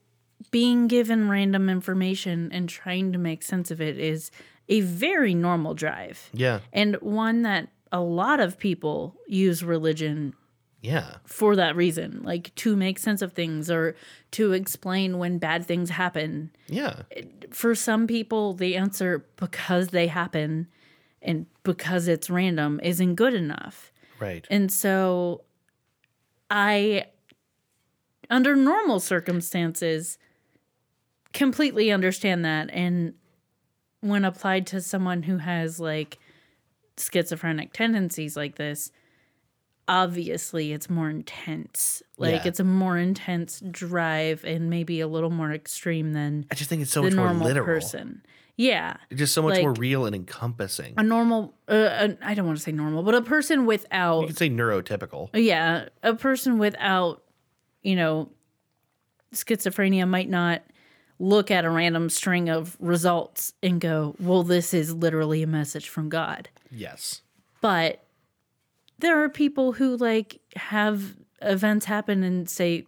A: being given random information and trying to make sense of it is a very normal drive.
B: Yeah,
A: And one that a lot of people use religion
B: yeah,
A: for that reason, like to make sense of things or to explain when bad things happen.
B: yeah.
A: For some people, the answer because they happen and because it's random isn't good enough.
B: Right.
A: And so I, under normal circumstances, completely understand that. And when applied to someone who has like schizophrenic tendencies like this, obviously it's more intense. Like
B: Yeah.
A: it's a more intense drive and maybe a little more extreme than
B: I just think it's so
A: the
B: much more literal.
A: person. Yeah.
B: It's just so much more real and encompassing.
A: A normal uh, a, I don't want to say normal, but a person without You
B: could say neurotypical.
A: yeah, a person without you know schizophrenia might not look at a random string of results and go, "Well, this is literally a message from God."
B: Yes.
A: but there are people who like have events happen and say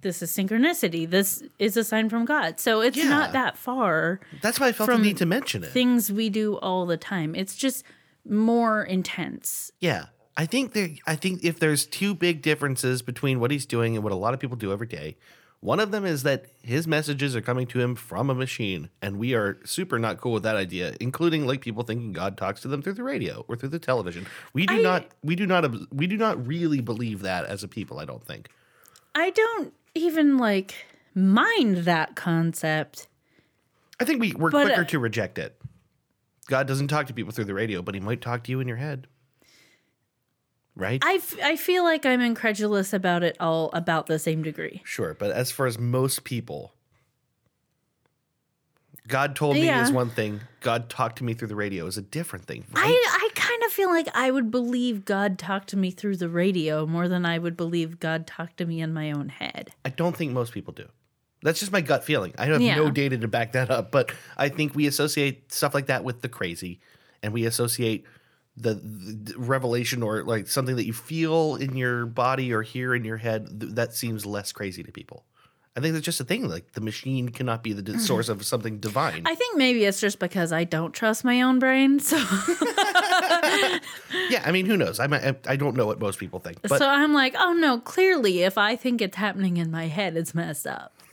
A: this is synchronicity this is a sign from god so it's
B: Yeah.
A: not that far
B: That's why I felt the need to mention it.
A: things we do all the time it's just more intense
B: Yeah. I think there I think if there's two big differences between what he's doing and what a lot of people do every day, one of them is that his messages are coming to him from a machine and we are super not cool with that idea, including like people thinking God talks to them through the radio or through the television. We do
A: I-
B: not we do not we do not really believe that as a people, I don't think.
A: i don't even like mind that concept
B: I think we, we're
A: But,
B: quicker
A: uh,
B: to reject it. God doesn't talk to people through the radio, but he might talk to you in your head. Right?
A: I, f- I feel like i'm incredulous about it all about the same degree
B: Sure, but as far as most people, God told me
A: Yeah.
B: is one thing. God talked to me through the radio is a different thing. Right?
A: I, I kind of feel like I would believe God talked to me through the radio more than I would believe God talked to me in my own head.
B: I don't think most people do. That's just my gut feeling. I have
A: Yeah.
B: no data to back that up, but I think we associate stuff like that with the crazy, and we associate the, the revelation or like something that you feel in your body or hear in your head. Th- that seems less crazy to people. I think that's just a thing. Like the machine cannot be the d- mm-hmm. source of something divine.
A: I think maybe it's just because I don't trust my own brain. So,
B: yeah, I mean, who knows? I might, I don't know what most people think, but
A: so I'm like, oh no, clearly if I think it's happening in my head, it's messed up.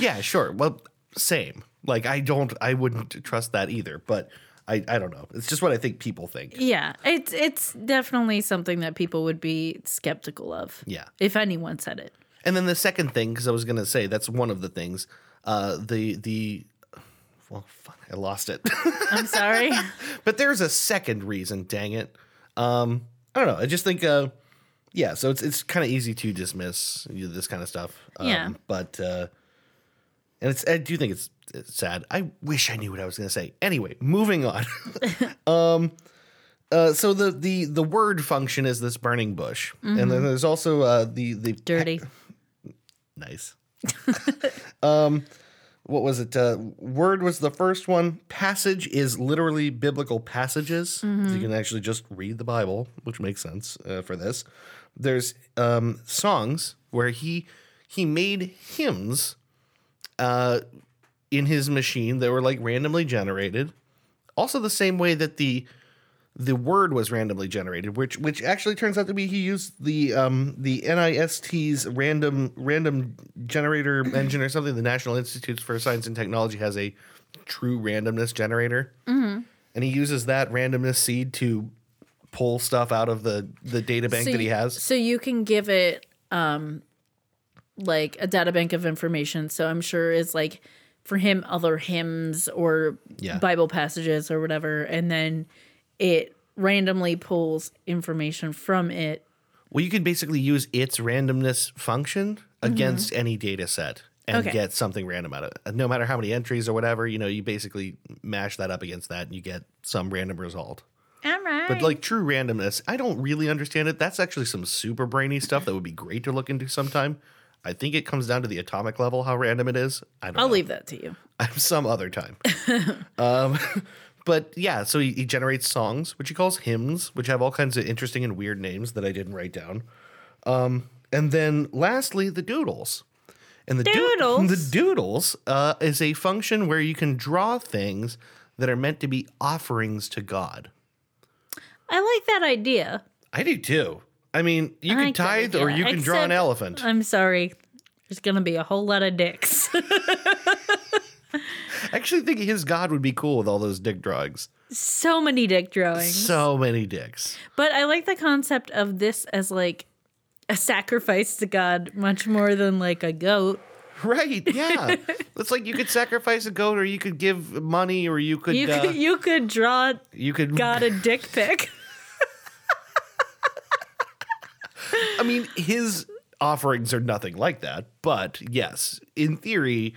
B: yeah, sure. Well, same. Like I don't, I wouldn't trust that either. But I, I don't know. It's just what I think people think.
A: Yeah, it's it's definitely something that people would be skeptical of.
B: Yeah.
A: If anyone said it.
B: And then the second thing, because I was going to say that's one of the things. Uh, the the well, fuck, I lost it.
A: I'm sorry.
B: but there's a second reason. Dang it. Um, I don't know. I just think. Uh, yeah. So it's it's kind of easy to dismiss you know, this kind of stuff. Um,
A: Yeah.
B: But uh, and it's I do think it's, it's sad. I wish I knew what I was going to say. Anyway, moving on. um. Uh, so the, the the word function is this burning bush, and then there's also uh, the the
A: Dirty.
B: Nice. um, what was it? Uh, word was the first one. Passage is literally biblical passages. You can actually just read the Bible, which makes sense uh, for this. There's um, songs where he he made hymns uh, in his machine that were like randomly generated. Also, the same way that the the word was randomly generated, which which actually turns out to be he used the um the NIST's random random generator engine or something. The National Institutes for Science and Technology has a true randomness generator, and he uses that randomness seed to pull stuff out of the the data bank that he
A: you-
B: has.
A: So you can give it um like a data bank of information. So I'm sure it's like for him other hymns or
B: Yeah.
A: Bible passages or whatever, and then it randomly pulls information from it.
B: Well, you can basically use its randomness function against mm-hmm. any data set and
A: Okay.
B: get something random out of it. No matter how many entries or whatever, you know, you basically mash that up against that and you get some random result.
A: All right.
B: But like true randomness, I don't really understand it. That's actually some super brainy stuff that would be great to look into sometime. I think it comes down to the atomic level how random it is. I don't
A: I'll
B: know.
A: leave that to you.
B: some other time. um, but yeah, so he, he generates songs, which he calls hymns, which have all kinds of interesting and weird names that I didn't write down. Um, and then lastly, the doodles. And the doo-
A: Doodles?
B: the doodles uh, is a function where you can draw things that are meant to be offerings to God.
A: I like that idea.
B: I do too. I mean, you
A: I
B: can tithe or you can draw an elephant.
A: I'm sorry. There's gonna be a whole lot of dicks.
B: I actually think his God would be cool with all those dick drawings.
A: so many dick drawings.
B: So many dicks.
A: But I like the concept of this as like a sacrifice to God much more than like a goat.
B: Right. Yeah. it's like you could sacrifice a goat or you could give money or you could
A: You
B: uh,
A: could you could draw
B: you could
A: God a dick pic.
B: Mean, his offerings are nothing like that, but yes, in theory,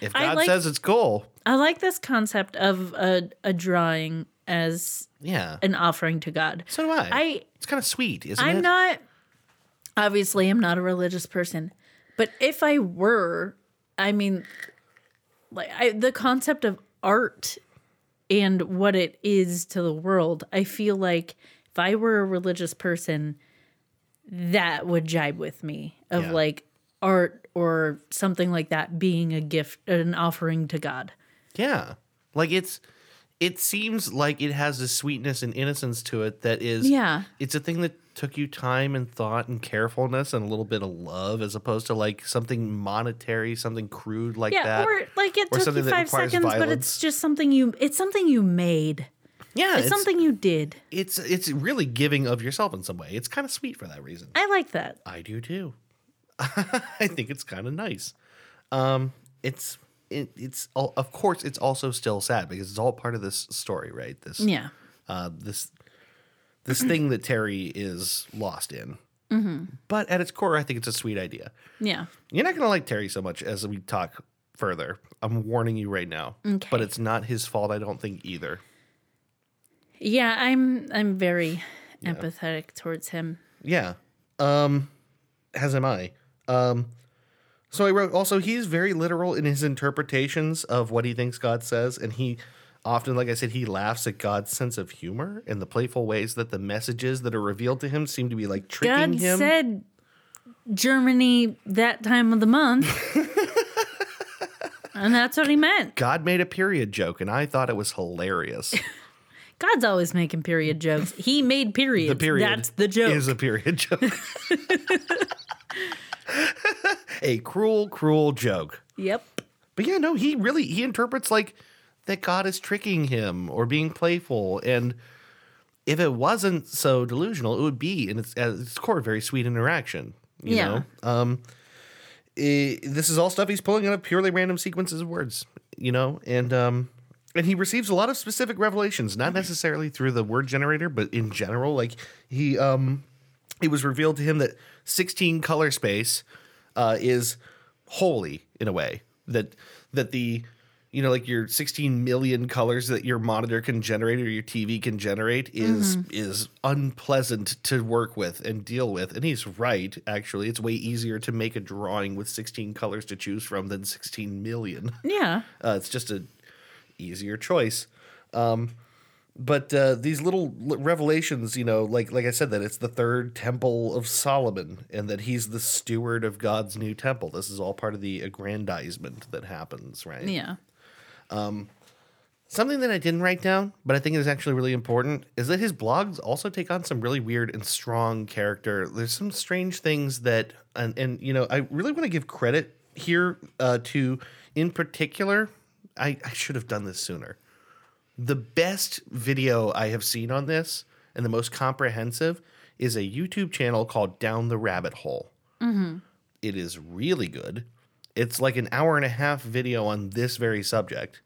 B: if
A: I
B: God
A: like-
B: says it's cool,
A: I like this concept of a, a drawing as
B: yeah.
A: an offering to God.
B: so do I.
A: I
B: it's kind of sweet, isn't it?
A: I'm not obviously I'm not a religious person, but if I were, I mean like I, the concept of art and what it is to the world, I feel like if I were a religious person, that would jibe with me of
B: Yeah.
A: like art or something like that being a gift, an offering to God.
B: Yeah. Like it's it seems like it has a sweetness and innocence to it that is
A: Yeah.
B: It's a thing that took you time and thought and carefulness and a little bit of love as opposed to like something monetary, something crude like
A: Yeah,
B: that.
A: or like it
B: or
A: took you five seconds, but it's just something you it's something you made.
B: Yeah,
A: It's, something you did.
B: it's it's really giving of yourself in some way. It's kind of sweet for that reason.
A: I like that.
B: I do too. I think it's kind of nice. Um, it's it, it's all, of course it's also still sad because it's all part of this story, right? This
A: Yeah.
B: uh, this this thing that Terry is lost in. But at its core, I think it's a sweet idea.
A: Yeah.
B: You're not gonna like Terry so much as we talk further. I'm warning you right now.
A: Okay.
B: But it's not his fault, I don't think either.
A: Yeah, I'm I'm very empathetic towards him.
B: Yeah. Um as am I. Um so I wrote also he's very literal in his interpretations of what he thinks God says and he often like I said he laughs at God's sense of humor and the playful ways that the messages that are revealed to him seem to be like tricking
A: God
B: him.
A: said Germany that time of the month. and that's what he meant.
B: God made a period joke and I thought it was hilarious.
A: God's always making period jokes. He made periods.
B: The period
A: That's the joke.
B: is a period joke. a cruel, cruel joke.
A: yep.
B: But yeah, no, he really he interprets like that God is tricking him or being playful, and if it wasn't so delusional, it would be in its at its core a very sweet interaction. You
A: Yeah.
B: know, um, eh, this is all stuff he's pulling out of purely random sequences of words. You know, and um, and he receives a lot of specific revelations, not necessarily through the word generator, but in general, like he um, it was revealed to him that 16 color space uh, is holy in a way. That that the you know like your 16 million colors that your monitor can generate or your TV can generate is is unpleasant to work with and deal with. And he's right actually. It's way easier to make a drawing with 16 colors to choose from than 16 million.
A: Yeah.
B: uh, it's just a easier choice. Um, but uh, these little revelations, you know, like like I said, that it's the third temple of Solomon, and that he's the steward of God's new temple. This is all part of the aggrandizement that happens, right?
A: Yeah.
B: Something that I didn't write down, but I think is actually really important, is that his blogs also take on some really weird and strong character. There's some strange things that, and, and you know, I really want to give credit here uh, to, in particular, I, I should have done this sooner. The best video I have seen on this, and the most comprehensive, is a YouTube channel called Down the Rabbit Hole. It is really good. It's like an hour and a half video on this very subject.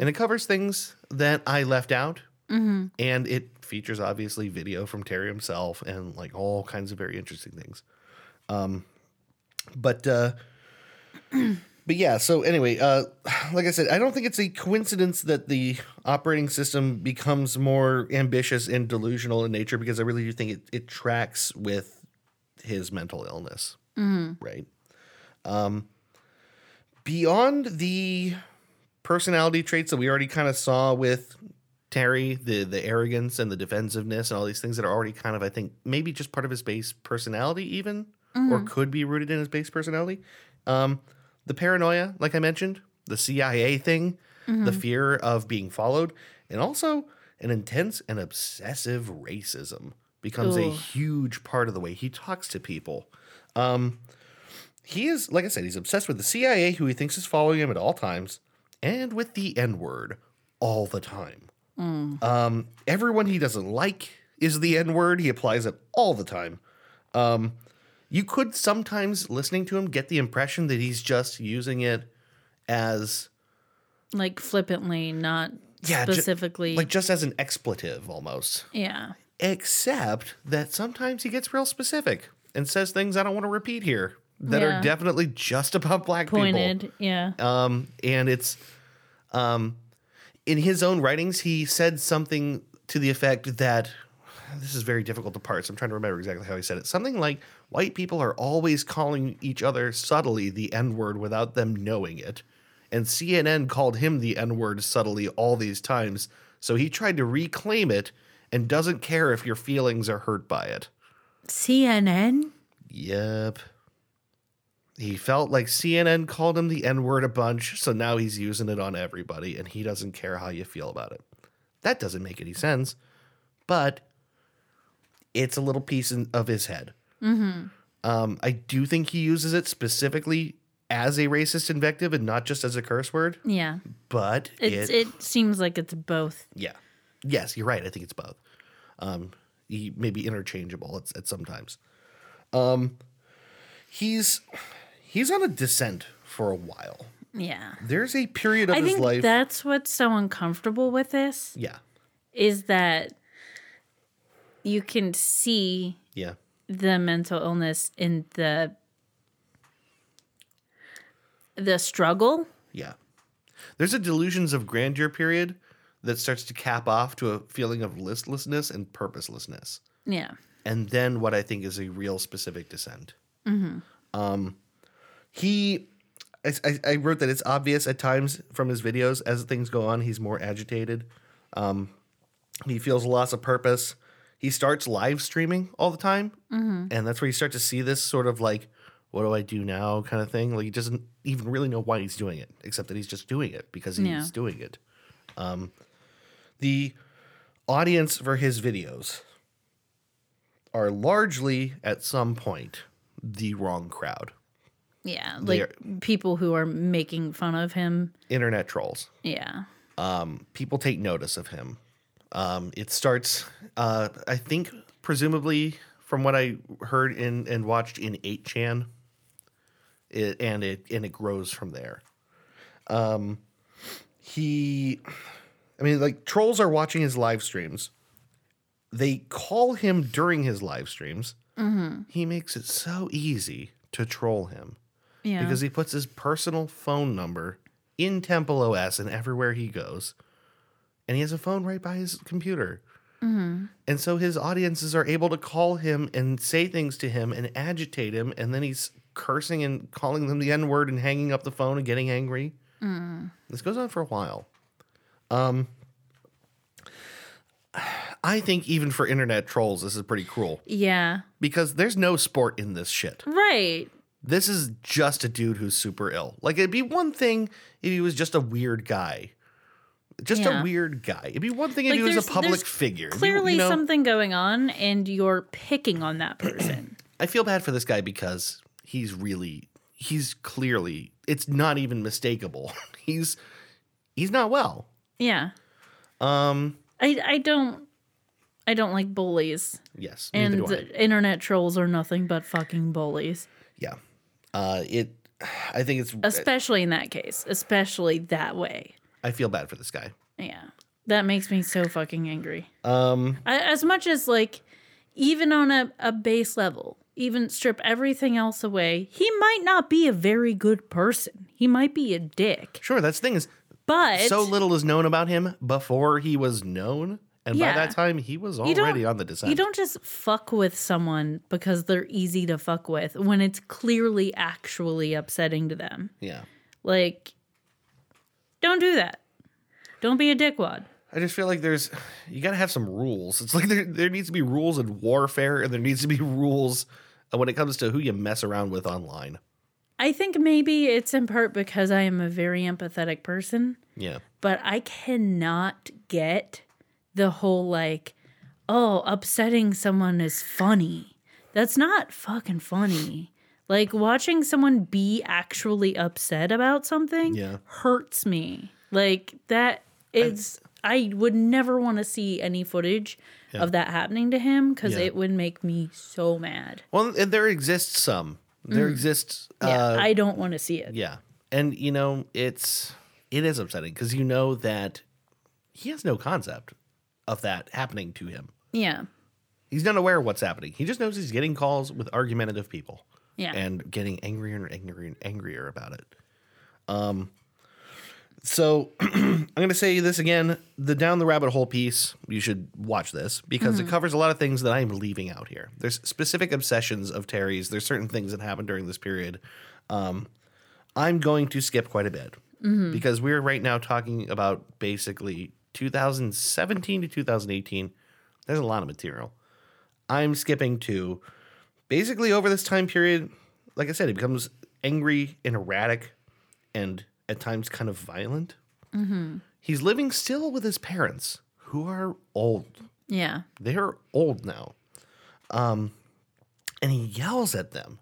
B: And it covers things that I left out. And it features obviously video from Terry himself and like all kinds of very interesting things. Um, but uh, but yeah, so anyway, uh, like I said, I don't think it's a coincidence that the operating system becomes more ambitious and delusional in nature because I really do think it, it tracks with his mental illness. Right. Um, beyond the personality traits that we already kind of saw with Terry, the the arrogance and the defensiveness and all these things that are already kind of, I think, maybe just part of his base personality, even, or could be rooted in his base personality. Um, the paranoia, like I mentioned, the CIA thing, the fear of being followed, and also an intense and obsessive racism becomes a huge part of the way he talks to people. Um, he is, like I said, he's obsessed with the CIA, who he thinks is following him at all times, and with the N word all the time. Um, everyone he doesn't like is the N word. He applies it all the time. Um, you could sometimes, listening to him, get the impression that he's just using it as
A: Like flippantly, not
B: Yeah, ju-
A: specifically.
B: like just as an expletive almost.
A: yeah.
B: Except that sometimes he gets real specific. and says things I don't want to repeat here that
A: Yeah.
B: are definitely just about black people.
A: Pointed. Yeah.
B: Um, and it's um, in his own writings, he said something to the effect that this is very difficult to parse. I'm trying to remember exactly how he said it. Something like white people are always calling each other subtly the N word without them knowing it. And CNN called him the N word subtly all these times. So he tried to reclaim it and doesn't care if your feelings are hurt by it.
A: CNN.
B: Yep. He felt like CNN called him the N word a bunch, so now he's using it on everybody, and he doesn't care how you feel about it. That doesn't make any sense, but it's a little piece in, of his head. Um, I do think he uses it specifically as a racist invective and not just as a curse word,
A: Yeah.
B: but
A: It's,
B: it,
A: it seems like it's both.
B: yeah. Yes, you're right. I think it's both. Um, he may be interchangeable at, at sometimes. Um, he's he's on a descent for a while.
A: Yeah.
B: There's a period of
A: I
B: his
A: think
B: life.
A: that's what's so uncomfortable with this
B: yeah,
A: is that you can see
B: yeah,
A: the mental illness in the the struggle.
B: yeah. There's a delusions of grandeur period that starts to cap off to a feeling of listlessness and purposelessness.
A: Yeah.
B: and then what I think is a real specific descent. Um, he, I, I- I wrote that it's obvious at times from his videos as things go on, he's more agitated. Um, he feels a loss of purpose. He starts live streaming all the time, and that's where you start to see this sort of like, "What do I do now?" kind of thing. Like he doesn't even really know why he's doing it, except that he's just doing it because he's
A: Yeah.
B: doing it. Um, the audience for his videos are largely at some point the wrong crowd.
A: Yeah. Like people who are making fun of him.
B: Internet trolls.
A: Yeah.
B: People take notice of him. Um, it starts, uh, I think, presumably from what I heard in and watched in 8chan, it, and it and it grows from there. Um, he, I mean, like trolls are watching his live streams. They call him during his live streams. He makes it so easy to troll him.
A: Yeah.
B: because he puts his personal phone number in Temple OS and everywhere he goes. And he has a phone right by his computer. And so his audiences are able to call him and say things to him and agitate him. And then he's cursing and calling them the N word and hanging up the phone and getting angry. This goes on for a while. Um, I think even for internet trolls, this is pretty cruel
A: yeah.
B: because there's no sport in this shit.
A: Right.
B: This is just a dude who's super ill. Like it'd be one thing if he was just a weird guy. Just
A: Yeah.
B: a weird guy. It'd be one thing if
A: Like,
B: he was a public figure.
A: Clearly
B: you know,
A: something going on and you're picking on that person.
B: I feel bad for this guy because he's really he's clearly it's not even mistakable. he's he's not well.
A: yeah.
B: Um
A: I I don't I don't like bullies.
B: yes,
A: And
B: do I.
A: internet trolls are nothing but fucking bullies.
B: Yeah. Uh it I think it's
A: Especially in that case. Especially that way.
B: I feel bad for this guy.
A: Yeah. That makes me so fucking angry.
B: Um
A: I, as much as like even on a, a base level, even strip everything else away, he might not be a very good person. He might be a dick.
B: sure, that's the thing is
A: But
B: so little is known about him before he was known. And
A: Yeah.
B: by that time he was already on the descent.
A: You don't just fuck with someone because they're easy to fuck with when it's clearly actually upsetting to them.
B: yeah.
A: Like, don't do that. Don't be a dickwad.
B: I just feel like there's you got to have some rules. It's like there there needs to be rules in warfare, and there needs to be rules when it comes to who you mess around with online.
A: I think maybe it's in part because I am a very empathetic person.
B: Yeah,
A: but I cannot get the whole like, oh, upsetting someone is funny. That's not fucking funny. Like watching someone be actually upset about something
B: Yeah.
A: hurts me. Like that is I would never want to see any footage of that happening to him because
B: Yeah.
A: it would make me so mad.
B: well, and there exists some. There exists.
A: Mm. Yeah,
B: uh,
A: I don't want to see it.
B: yeah, and you know it's it is upsetting because you know that he has no concept of that happening to him.
A: Yeah.
B: He's not aware of what's happening. He just knows he's getting calls with argumentative people.
A: Yeah.
B: And getting angrier and angrier and angrier about it. Um so I'm gonna say this again. The down the rabbit hole piece, you should watch this because it covers a lot of things that I'm leaving out here. There's specific obsessions of Terry's. There's certain things that happened during this period. Um, I'm going to skip quite a bit because we're right now talking about basically 2017 to 2018. There's a lot of material. I'm skipping to basically over this time period. Like I said, he becomes angry and erratic and at times kind of violent. Mm-hmm. He's living still with his parents who are old.
A: Yeah.
B: They're old now. Um, and he yells at them.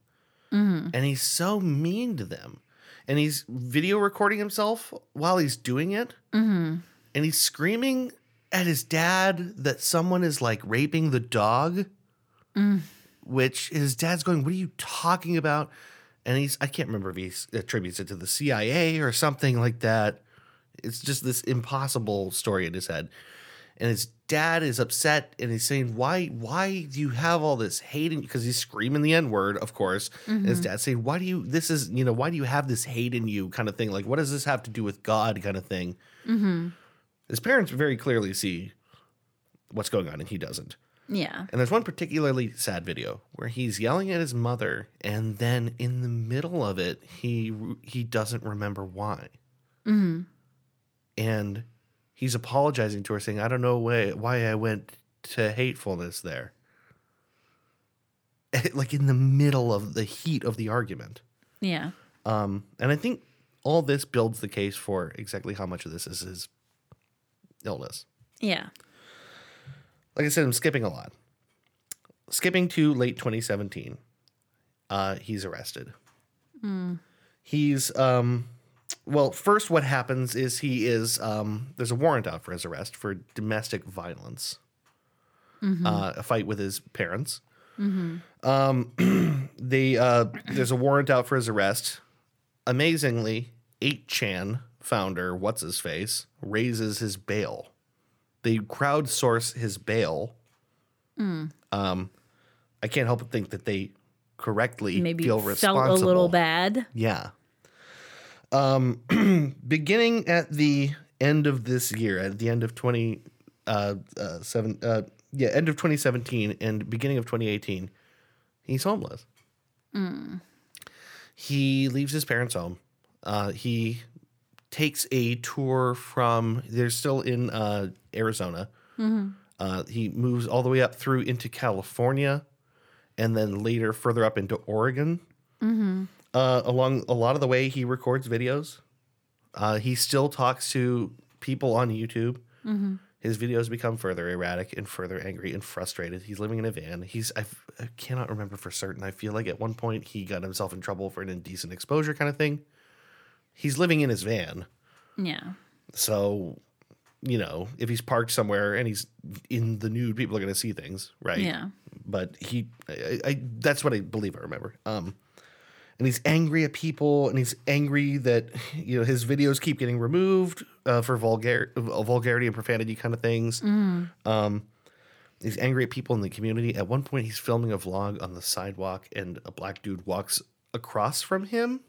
B: Mm-hmm. And he's so mean to them. And he's video recording himself while he's doing it. Mm-hmm. And he's screaming at his dad that someone is like raping the dog. Mm. Which his dad's going, What are you talking about? And he's, I can't remember if he attributes it to the CIA or something like that. It's just this impossible story in his head. And his dad is upset and he's saying why why do you have all this hate in because he's screaming the n-word of course. And his mm-hmm. dad's saying why do you this is you know why do you have this hate in you? Kind of thing. Like what does this have to do with god? Kind of thing mm-hmm. his parents very clearly see what's going on and he doesn't
A: Yeah.
B: and there's one particularly sad video where he's yelling at his mother, and then in the middle of it, he he doesn't remember why. And he's apologizing to her, saying, "I don't know why why I went to hatefulness there." like in the middle of the heat of the argument.
A: Yeah.
B: Um, and I think all this builds the case for exactly how much of this is his illness
A: Yeah.
B: Like I said, I'm skipping a lot. Skipping to late 2017, uh, he's arrested. He's um, well. First, what happens is he is um, there's a warrant out for his arrest for domestic violence, uh, a fight with his parents. Um, they uh, there's a warrant out for his arrest. Amazingly, 8chan founder what's his face raises his bail they crowdsource his bail. Um, I can't help but think that they correctly
A: Maybe
B: feel responsible.
A: felt a little bad.
B: Yeah. Um, beginning at the end of this year, at the end of twenty uh, uh seven uh yeah end of 2017 and beginning of 2018, he's homeless. He leaves his parents' home. Uh, he takes a tour from they're still in uh, Arizona. Uh, he moves all the way up through into California, and then later further up into Oregon. Uh, along a lot of the way, he records videos. Uh, he still talks to people on YouTube. His videos become further erratic and further angry and frustrated. He's living in a van. He's I cannot remember for certain. I feel like at one point he got himself in trouble for an indecent exposure kind of thing. He's living in his van.
A: Yeah.
B: So, you know, if he's parked somewhere and he's in the nude, people are going to see things, right?
A: Yeah.
B: But he, I, I, that's what I believe I remember. Um, and he's angry at people, and he's angry that you know his videos keep getting removed uh, for vulgar, uh, vulgarity and profanity kind of things. Um, he's angry at people in the community. At one point, he's filming a vlog on the sidewalk, and a black dude walks across from him.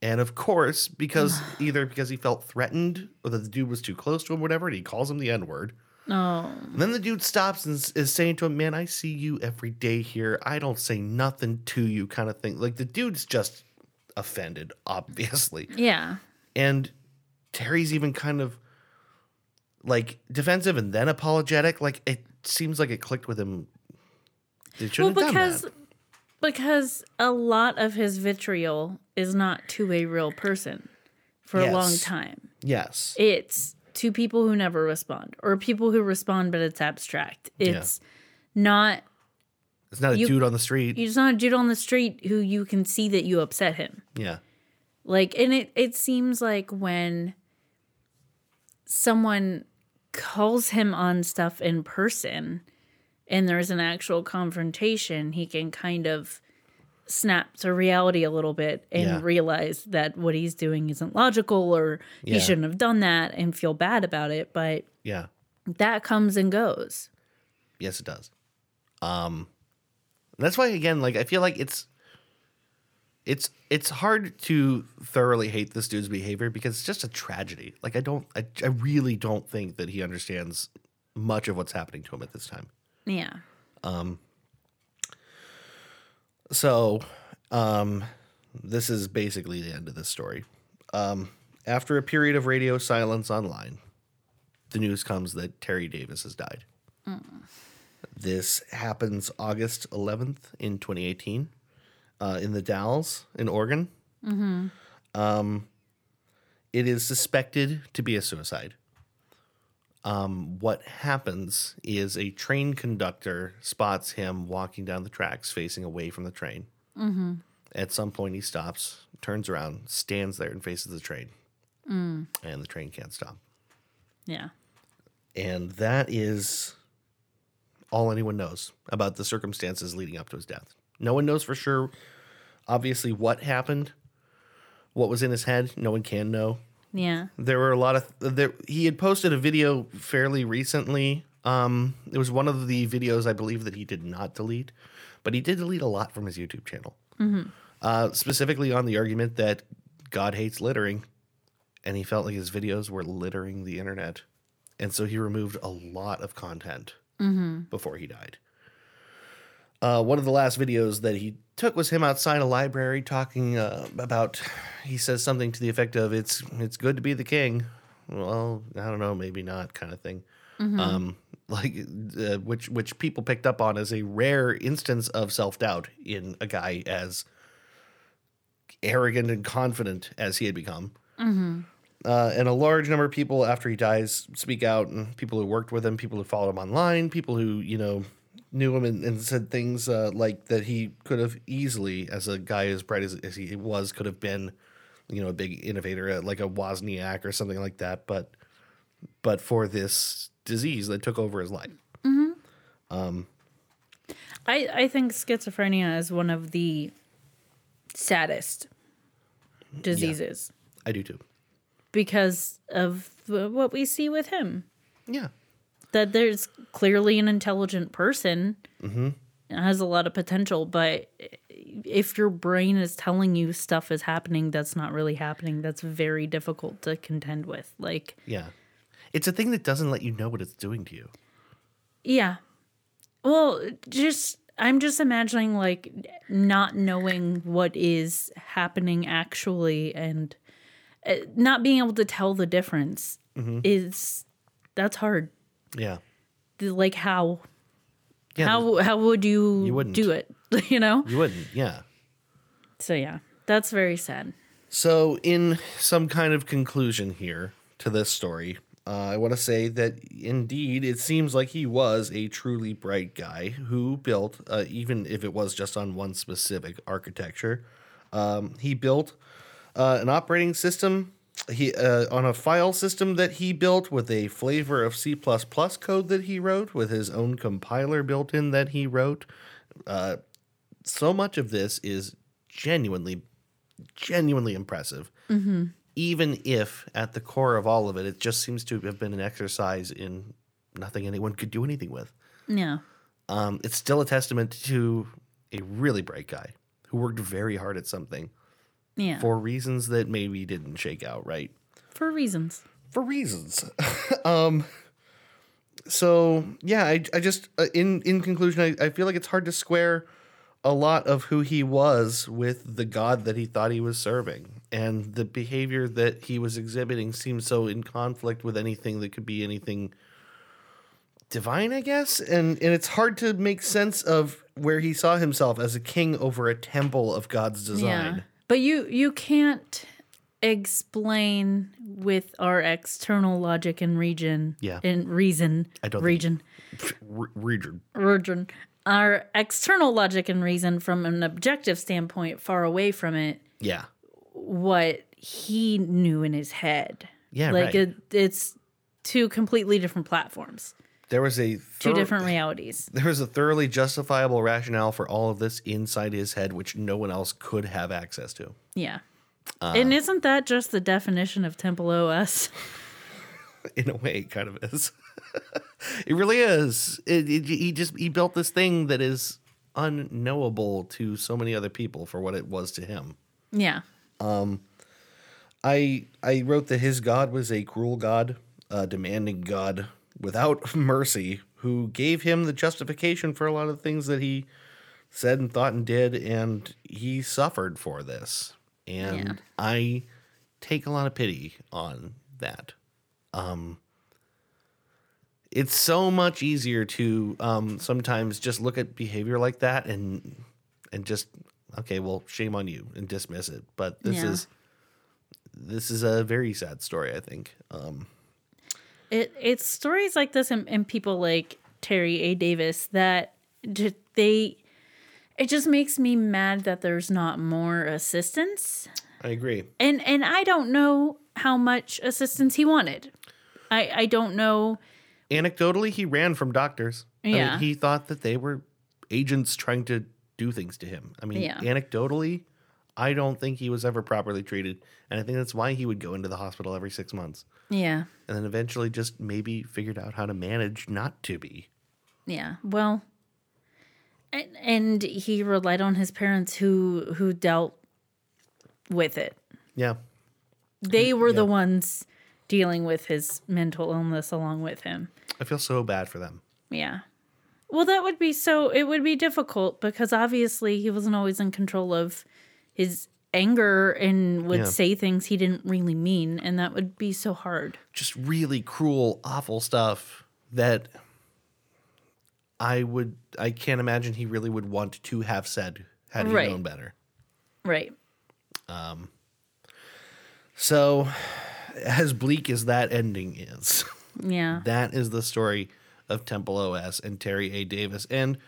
B: And of course, because either because he felt threatened or that the dude was too close to him, whatever, and he calls him the N word.
A: Oh.
B: And then the dude stops and is saying to him, "Man, I see you every day here. I don't say nothing to you," kind of thing. Like the dude's just offended, obviously.
A: Yeah.
B: And Terry's even kind of like defensive and then apologetic. Like it seems like it clicked with him. They
A: Well,
B: shouldn't have done
A: because. Because a lot of his vitriol is not to a real person for a long time.
B: Yes.
A: It's to people who never respond or people who respond but it's abstract. It's not
B: It's not a
A: you-
B: dude on the street.
A: you're not a dude on the street who you can see that you upset him.
B: yeah.
A: Like and it it seems like when someone calls him on stuff in person and there's an actual confrontation, he can kind of snap to reality a little bit and
B: Yeah.
A: realize that what he's doing isn't logical or
B: Yeah.
A: he shouldn't have done that and feel bad about it, but
B: Yeah.
A: that comes and goes.
B: Yes, it does. Um, that's why again, like I feel like it's it's it's hard to thoroughly hate this dude's behavior because it's just a tragedy. Like I don't, I, I really don't think that he understands much of what's happening to him at this time.
A: Yeah.
B: So, um, this is basically the end of this story. Um, after a period of radio silence online, the news comes that Terry Davis has died. This happens August 11th in 2018 uh, in the Dalles in Oregon. Um, it is suspected to be a suicide. Um, what happens is a train conductor spots him walking down the tracks facing away from the train. At some point, he stops, turns around, stands there, and faces the train. And the train can't stop.
A: Yeah.
B: And that is all anyone knows about the circumstances leading up to his death. No one knows for sure, obviously, what happened, what was in his head. No one can know.
A: Yeah.
B: There were a lot of there. He had posted a video fairly recently. Um, it was one of the videos I believe that he did not delete, but he did delete a lot from his YouTube channel. Uh, specifically on the argument that God hates littering, and he felt like his videos were littering the internet, and so he removed a lot of content before he died. Uh, one of the last videos that he took was him outside a library talking uh, about. He says something to the effect of "It's it's good to be the king." Well, I don't know, maybe not, kind of thing. Um, like uh, which which people picked up on as a rare instance of self doubt in a guy as arrogant and confident as he had become. Uh, and a large number of people after he dies speak out, and people who worked with him, people who followed him online, people who you know knew him and, and said things uh, like that he could have easily, as a guy as bright as, as he was, could have been, you know, a big innovator uh, like a Wozniak or something like that. But but for this disease that took over his life, um,
A: I, I think schizophrenia is one of the saddest diseases
B: I do too.
A: because of what we see with him.
B: Yeah,
A: That there's clearly an intelligent person, has a lot of potential, but if your brain is telling you stuff is happening that's not really happening, that's very difficult to contend with. Like,
B: yeah. It's a thing that doesn't let you know what it's doing to you.
A: Yeah. Well, just I'm just imagining like not knowing what is happening actually and uh, not being able to tell the difference is that's hard.
B: Yeah.
A: Like how
B: Yeah.
A: how how would you,
B: You wouldn't.
A: do it? you know?
B: you wouldn't. Yeah.
A: So yeah, that's very sad.
B: So, in some kind of conclusion here to this story, uh, I want to say that indeed it seems like he was a truly bright guy who built, uh, even if it was just on one specific architecture, um, he built uh, an operating system. He uh, on a file system that he built with a flavor of C code that he wrote with his own compiler built in that he wrote. Uh, so much of this is genuinely genuinely impressive. Even if at the core of all of it, it just seems to have been an exercise in nothing anyone could do anything with.
A: Yeah.
B: Um, it's still a testament to a really bright guy who worked very hard at something
A: Yeah. For,
B: reasons that maybe didn't shake out right.
A: For reasons.
B: For reasons. um, so yeah, I, I just uh, in in conclusion, I, I feel like it's hard to square a lot of who he was with the God that he thought he was serving, and the behavior that he was exhibiting seems so in conflict with anything that could be anything divine, I guess. And and it's hard to make sense of where he saw himself as a king over a temple of God's design.
A: Yeah. But you you can't explain with our external logic and region.
B: Yeah.
A: And reason.
B: I don't think-
A: region.
B: Re- Region.
A: region. Our external logic and reason from an objective standpoint, far away from it,
B: Yeah.
A: what he knew in his head.
B: Yeah,
A: Like
B: right.
A: it, it's two completely different platforms,
B: There was a
A: two different realities.
B: There was a thoroughly justifiable rationale for all of this inside his head, which no one else could have access to.
A: Yeah.
B: Uh.
A: and isn't that just the definition of Temple OS?
B: In a way, it kind of is. it really is. It, it, he just he built this thing that is unknowable to so many other people for what it was to him.
A: Yeah.
B: Um, I I wrote that his god was a cruel god, a demanding god without mercy, who gave him the justification for a lot of the things that he said and thought and did, and he suffered for this. And
A: Yeah.
B: I take a lot of pity on that. Um, it's so much easier to um, sometimes just look at behavior like that and and just okay, well, shame on you and dismiss it. But this
A: Yeah.
B: is this is a very sad story. I think. Um,
A: It it's stories like this and, and people like Terry A. Davis that they it just makes me mad that there's not more assistance.
B: I agree.
A: And and I don't know how much assistance he wanted. I I don't know.
B: Anecdotally, he ran from doctors. I mean,
A: Yeah.
B: he thought that they were agents trying to do things to him. I mean,
A: Yeah.
B: anecdotally, I don't think he was ever properly treated, and I think that's why he would go into the hospital every six months,
A: Yeah.
B: and then eventually just maybe figured out how to manage not to be.
A: Yeah. Well, and, and he relied on his parents who who dealt with it.
B: Yeah,
A: They mm, were the ones dealing with his mental illness along with him.
B: I feel so bad for them.
A: Yeah. Well, that would be so, it would be difficult because obviously he wasn't always in control of his anger and would
B: Yeah.
A: say things he didn't really mean. And that would be so hard.
B: Just really cruel, awful stuff that I would. I can't imagine he really would want to have said had he
A: Right.
B: known better.
A: Right.
B: Um so, as bleak as that ending is,
A: Yeah.
B: that is the story of Temple OS and Terry A. Davis. And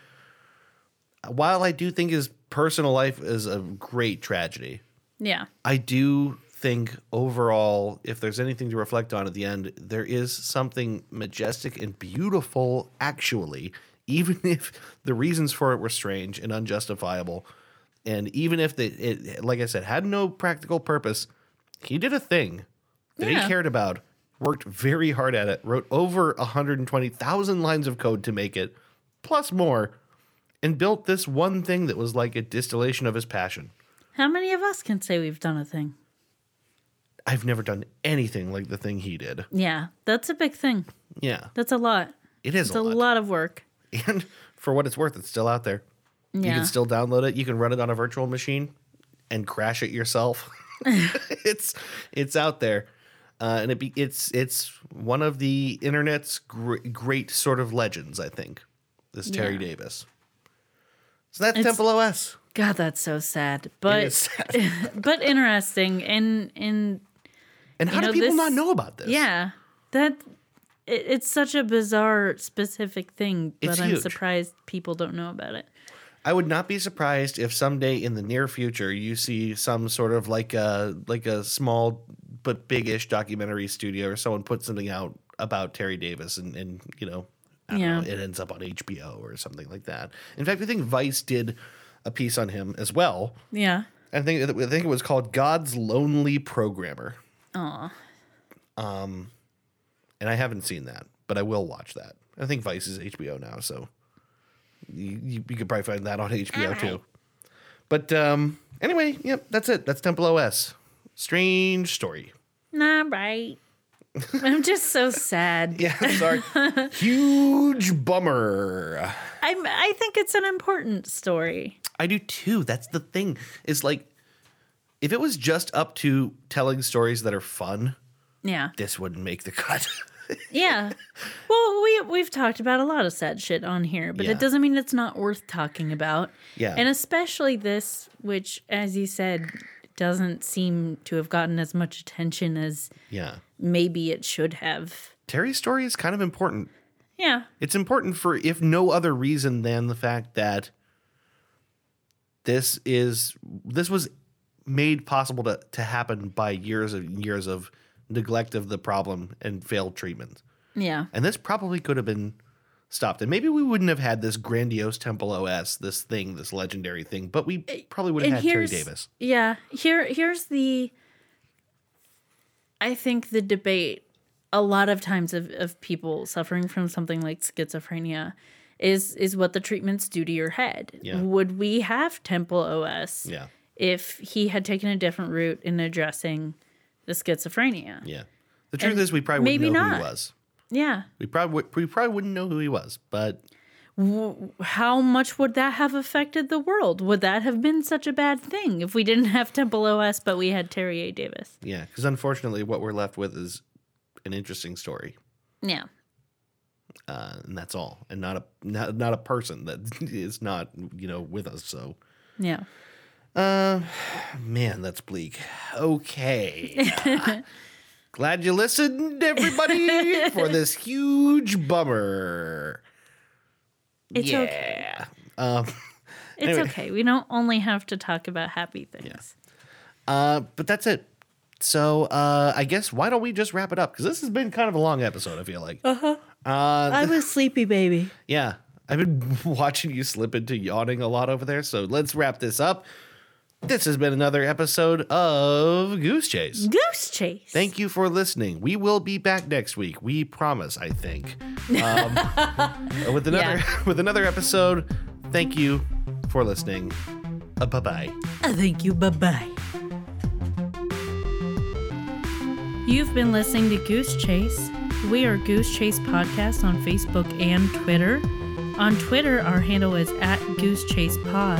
B: while I do think his personal life is a great tragedy,
A: Yeah.
B: I do think overall, if there's anything to reflect on at the end, there is something majestic and beautiful, actually, even if the reasons for it were strange and unjustifiable. And even if the, it, like I said, had no practical purpose, he did a thing that
A: Yeah.
B: he cared about, worked very hard at it, wrote over 120,000 lines of code to make it, plus more, and built this one thing that was like a distillation of his passion.
A: How many of us can say we've done a thing?
B: I've never done anything like the thing he did.
A: Yeah. That's a big thing.
B: Yeah,
A: That's a lot.
B: it is
A: It's
B: a lot.
A: lot of work.
B: And for what it's worth, it's still out there.
A: Yeah.
B: You can still download it. You can run it on a virtual machine and crash it yourself. it's it's out there, uh, and it be, it's it's one of the internet's gr- great sort of legends. I think this Terry
A: Yeah.
B: Davis. So that's
A: It's-
B: Temple OS.
A: God, that's so sad. But
B: sad.
A: but interesting and and
B: and how
A: know,
B: do people
A: this-
B: not know about this?
A: yeah, that it, it's such a bizarre specific thing, but
B: It's
A: I'm
B: huge.
A: surprised people don't know about it.
B: I would not be surprised if someday in the near future you see some sort of like a like a small but big-ish documentary studio or someone put something out about Terry Davis and and you know,
A: Yeah.
B: know, it ends up on HBO or something like that. In fact, I think Vice did a piece on him as well.
A: Yeah.
B: I think I think it was called God's Lonely Programmer.
A: Aw.
B: And I haven't seen that, but I will watch that. I think Vice is HBO now, so you, you, you could probably find that on HBO too. But um, anyway, yep, that's it. That's Temple OS. Strange story.
A: Nah, right. I'm just so sad.
B: Yeah, sorry. Huge bummer.
A: I'm, I think it's an important story.
B: I do too. That's the thing. Is like, if it was just up to telling stories that are fun,
A: Yeah.
B: this wouldn't make the cut.
A: Yeah. Well, we we've talked about a lot of sad shit on here, but
B: Yeah.
A: it doesn't mean it's not worth talking about.
B: Yeah.
A: And especially this, which, as you said, doesn't seem to have gotten as much attention as
B: yeah.
A: Maybe it should have.
B: Terry's story is kind of important.
A: Yeah.
B: It's important for if no other reason than the fact that this is this was made possible to, to happen by years and years of neglect of the problem and failed treatment.
A: Yeah.
B: And this probably could have been stopped. And maybe we wouldn't have had this grandiose Temple OS, this thing, this legendary thing, but we probably would have
A: And
B: had Terry Davis.
A: yeah. Here here's the. I think the debate a lot of times of, of people suffering from something like schizophrenia is is what the treatments do to your head.
B: Yeah.
A: Would we have Temple OS
B: Yeah.
A: if he had taken a different route in addressing the schizophrenia?
B: Yeah. The truth
A: And
B: is, we probably wouldn't
A: maybe
B: know who
A: not.
B: he was.
A: Yeah.
B: We probably we probably wouldn't know who he was, but
A: How much would that have affected the world? Would that have been such a bad thing if we didn't have Temple OS but we had Terry A. Davis?
B: yeah, because unfortunately, what we're left with is an interesting story,
A: Yeah.
B: uh, and that's all, and not a not, not a person that is not you know with us. So,
A: Yeah.
B: uh, man, that's bleak. Okay. Glad you listened, everybody, for this huge bummer.
A: It's
B: yeah.
A: okay.
B: Um,
A: It's
B: Anyway.
A: okay. We don't only have to talk about happy things.
B: Uh, but that's it. So uh, I guess why don't we just wrap it up? Because this has been kind of a long episode. I feel like. Uh-huh. Uh
A: I was sleepy, baby.
B: Yeah, I've been watching you slip into yawning a lot over there. So let's wrap this up. This has been another episode of Goose Chase.
A: Goose chase.
B: Thank you for listening. We will be back next week. We promise. I think um, with another
A: Yeah.
B: with another episode. Thank you for listening. Uh, bye bye.
A: Uh, thank you. Bye bye. You've been listening to Goose Chase. We are Goose Chase Podcast on Facebook and Twitter. On Twitter, our handle is at Goose Chase Pod,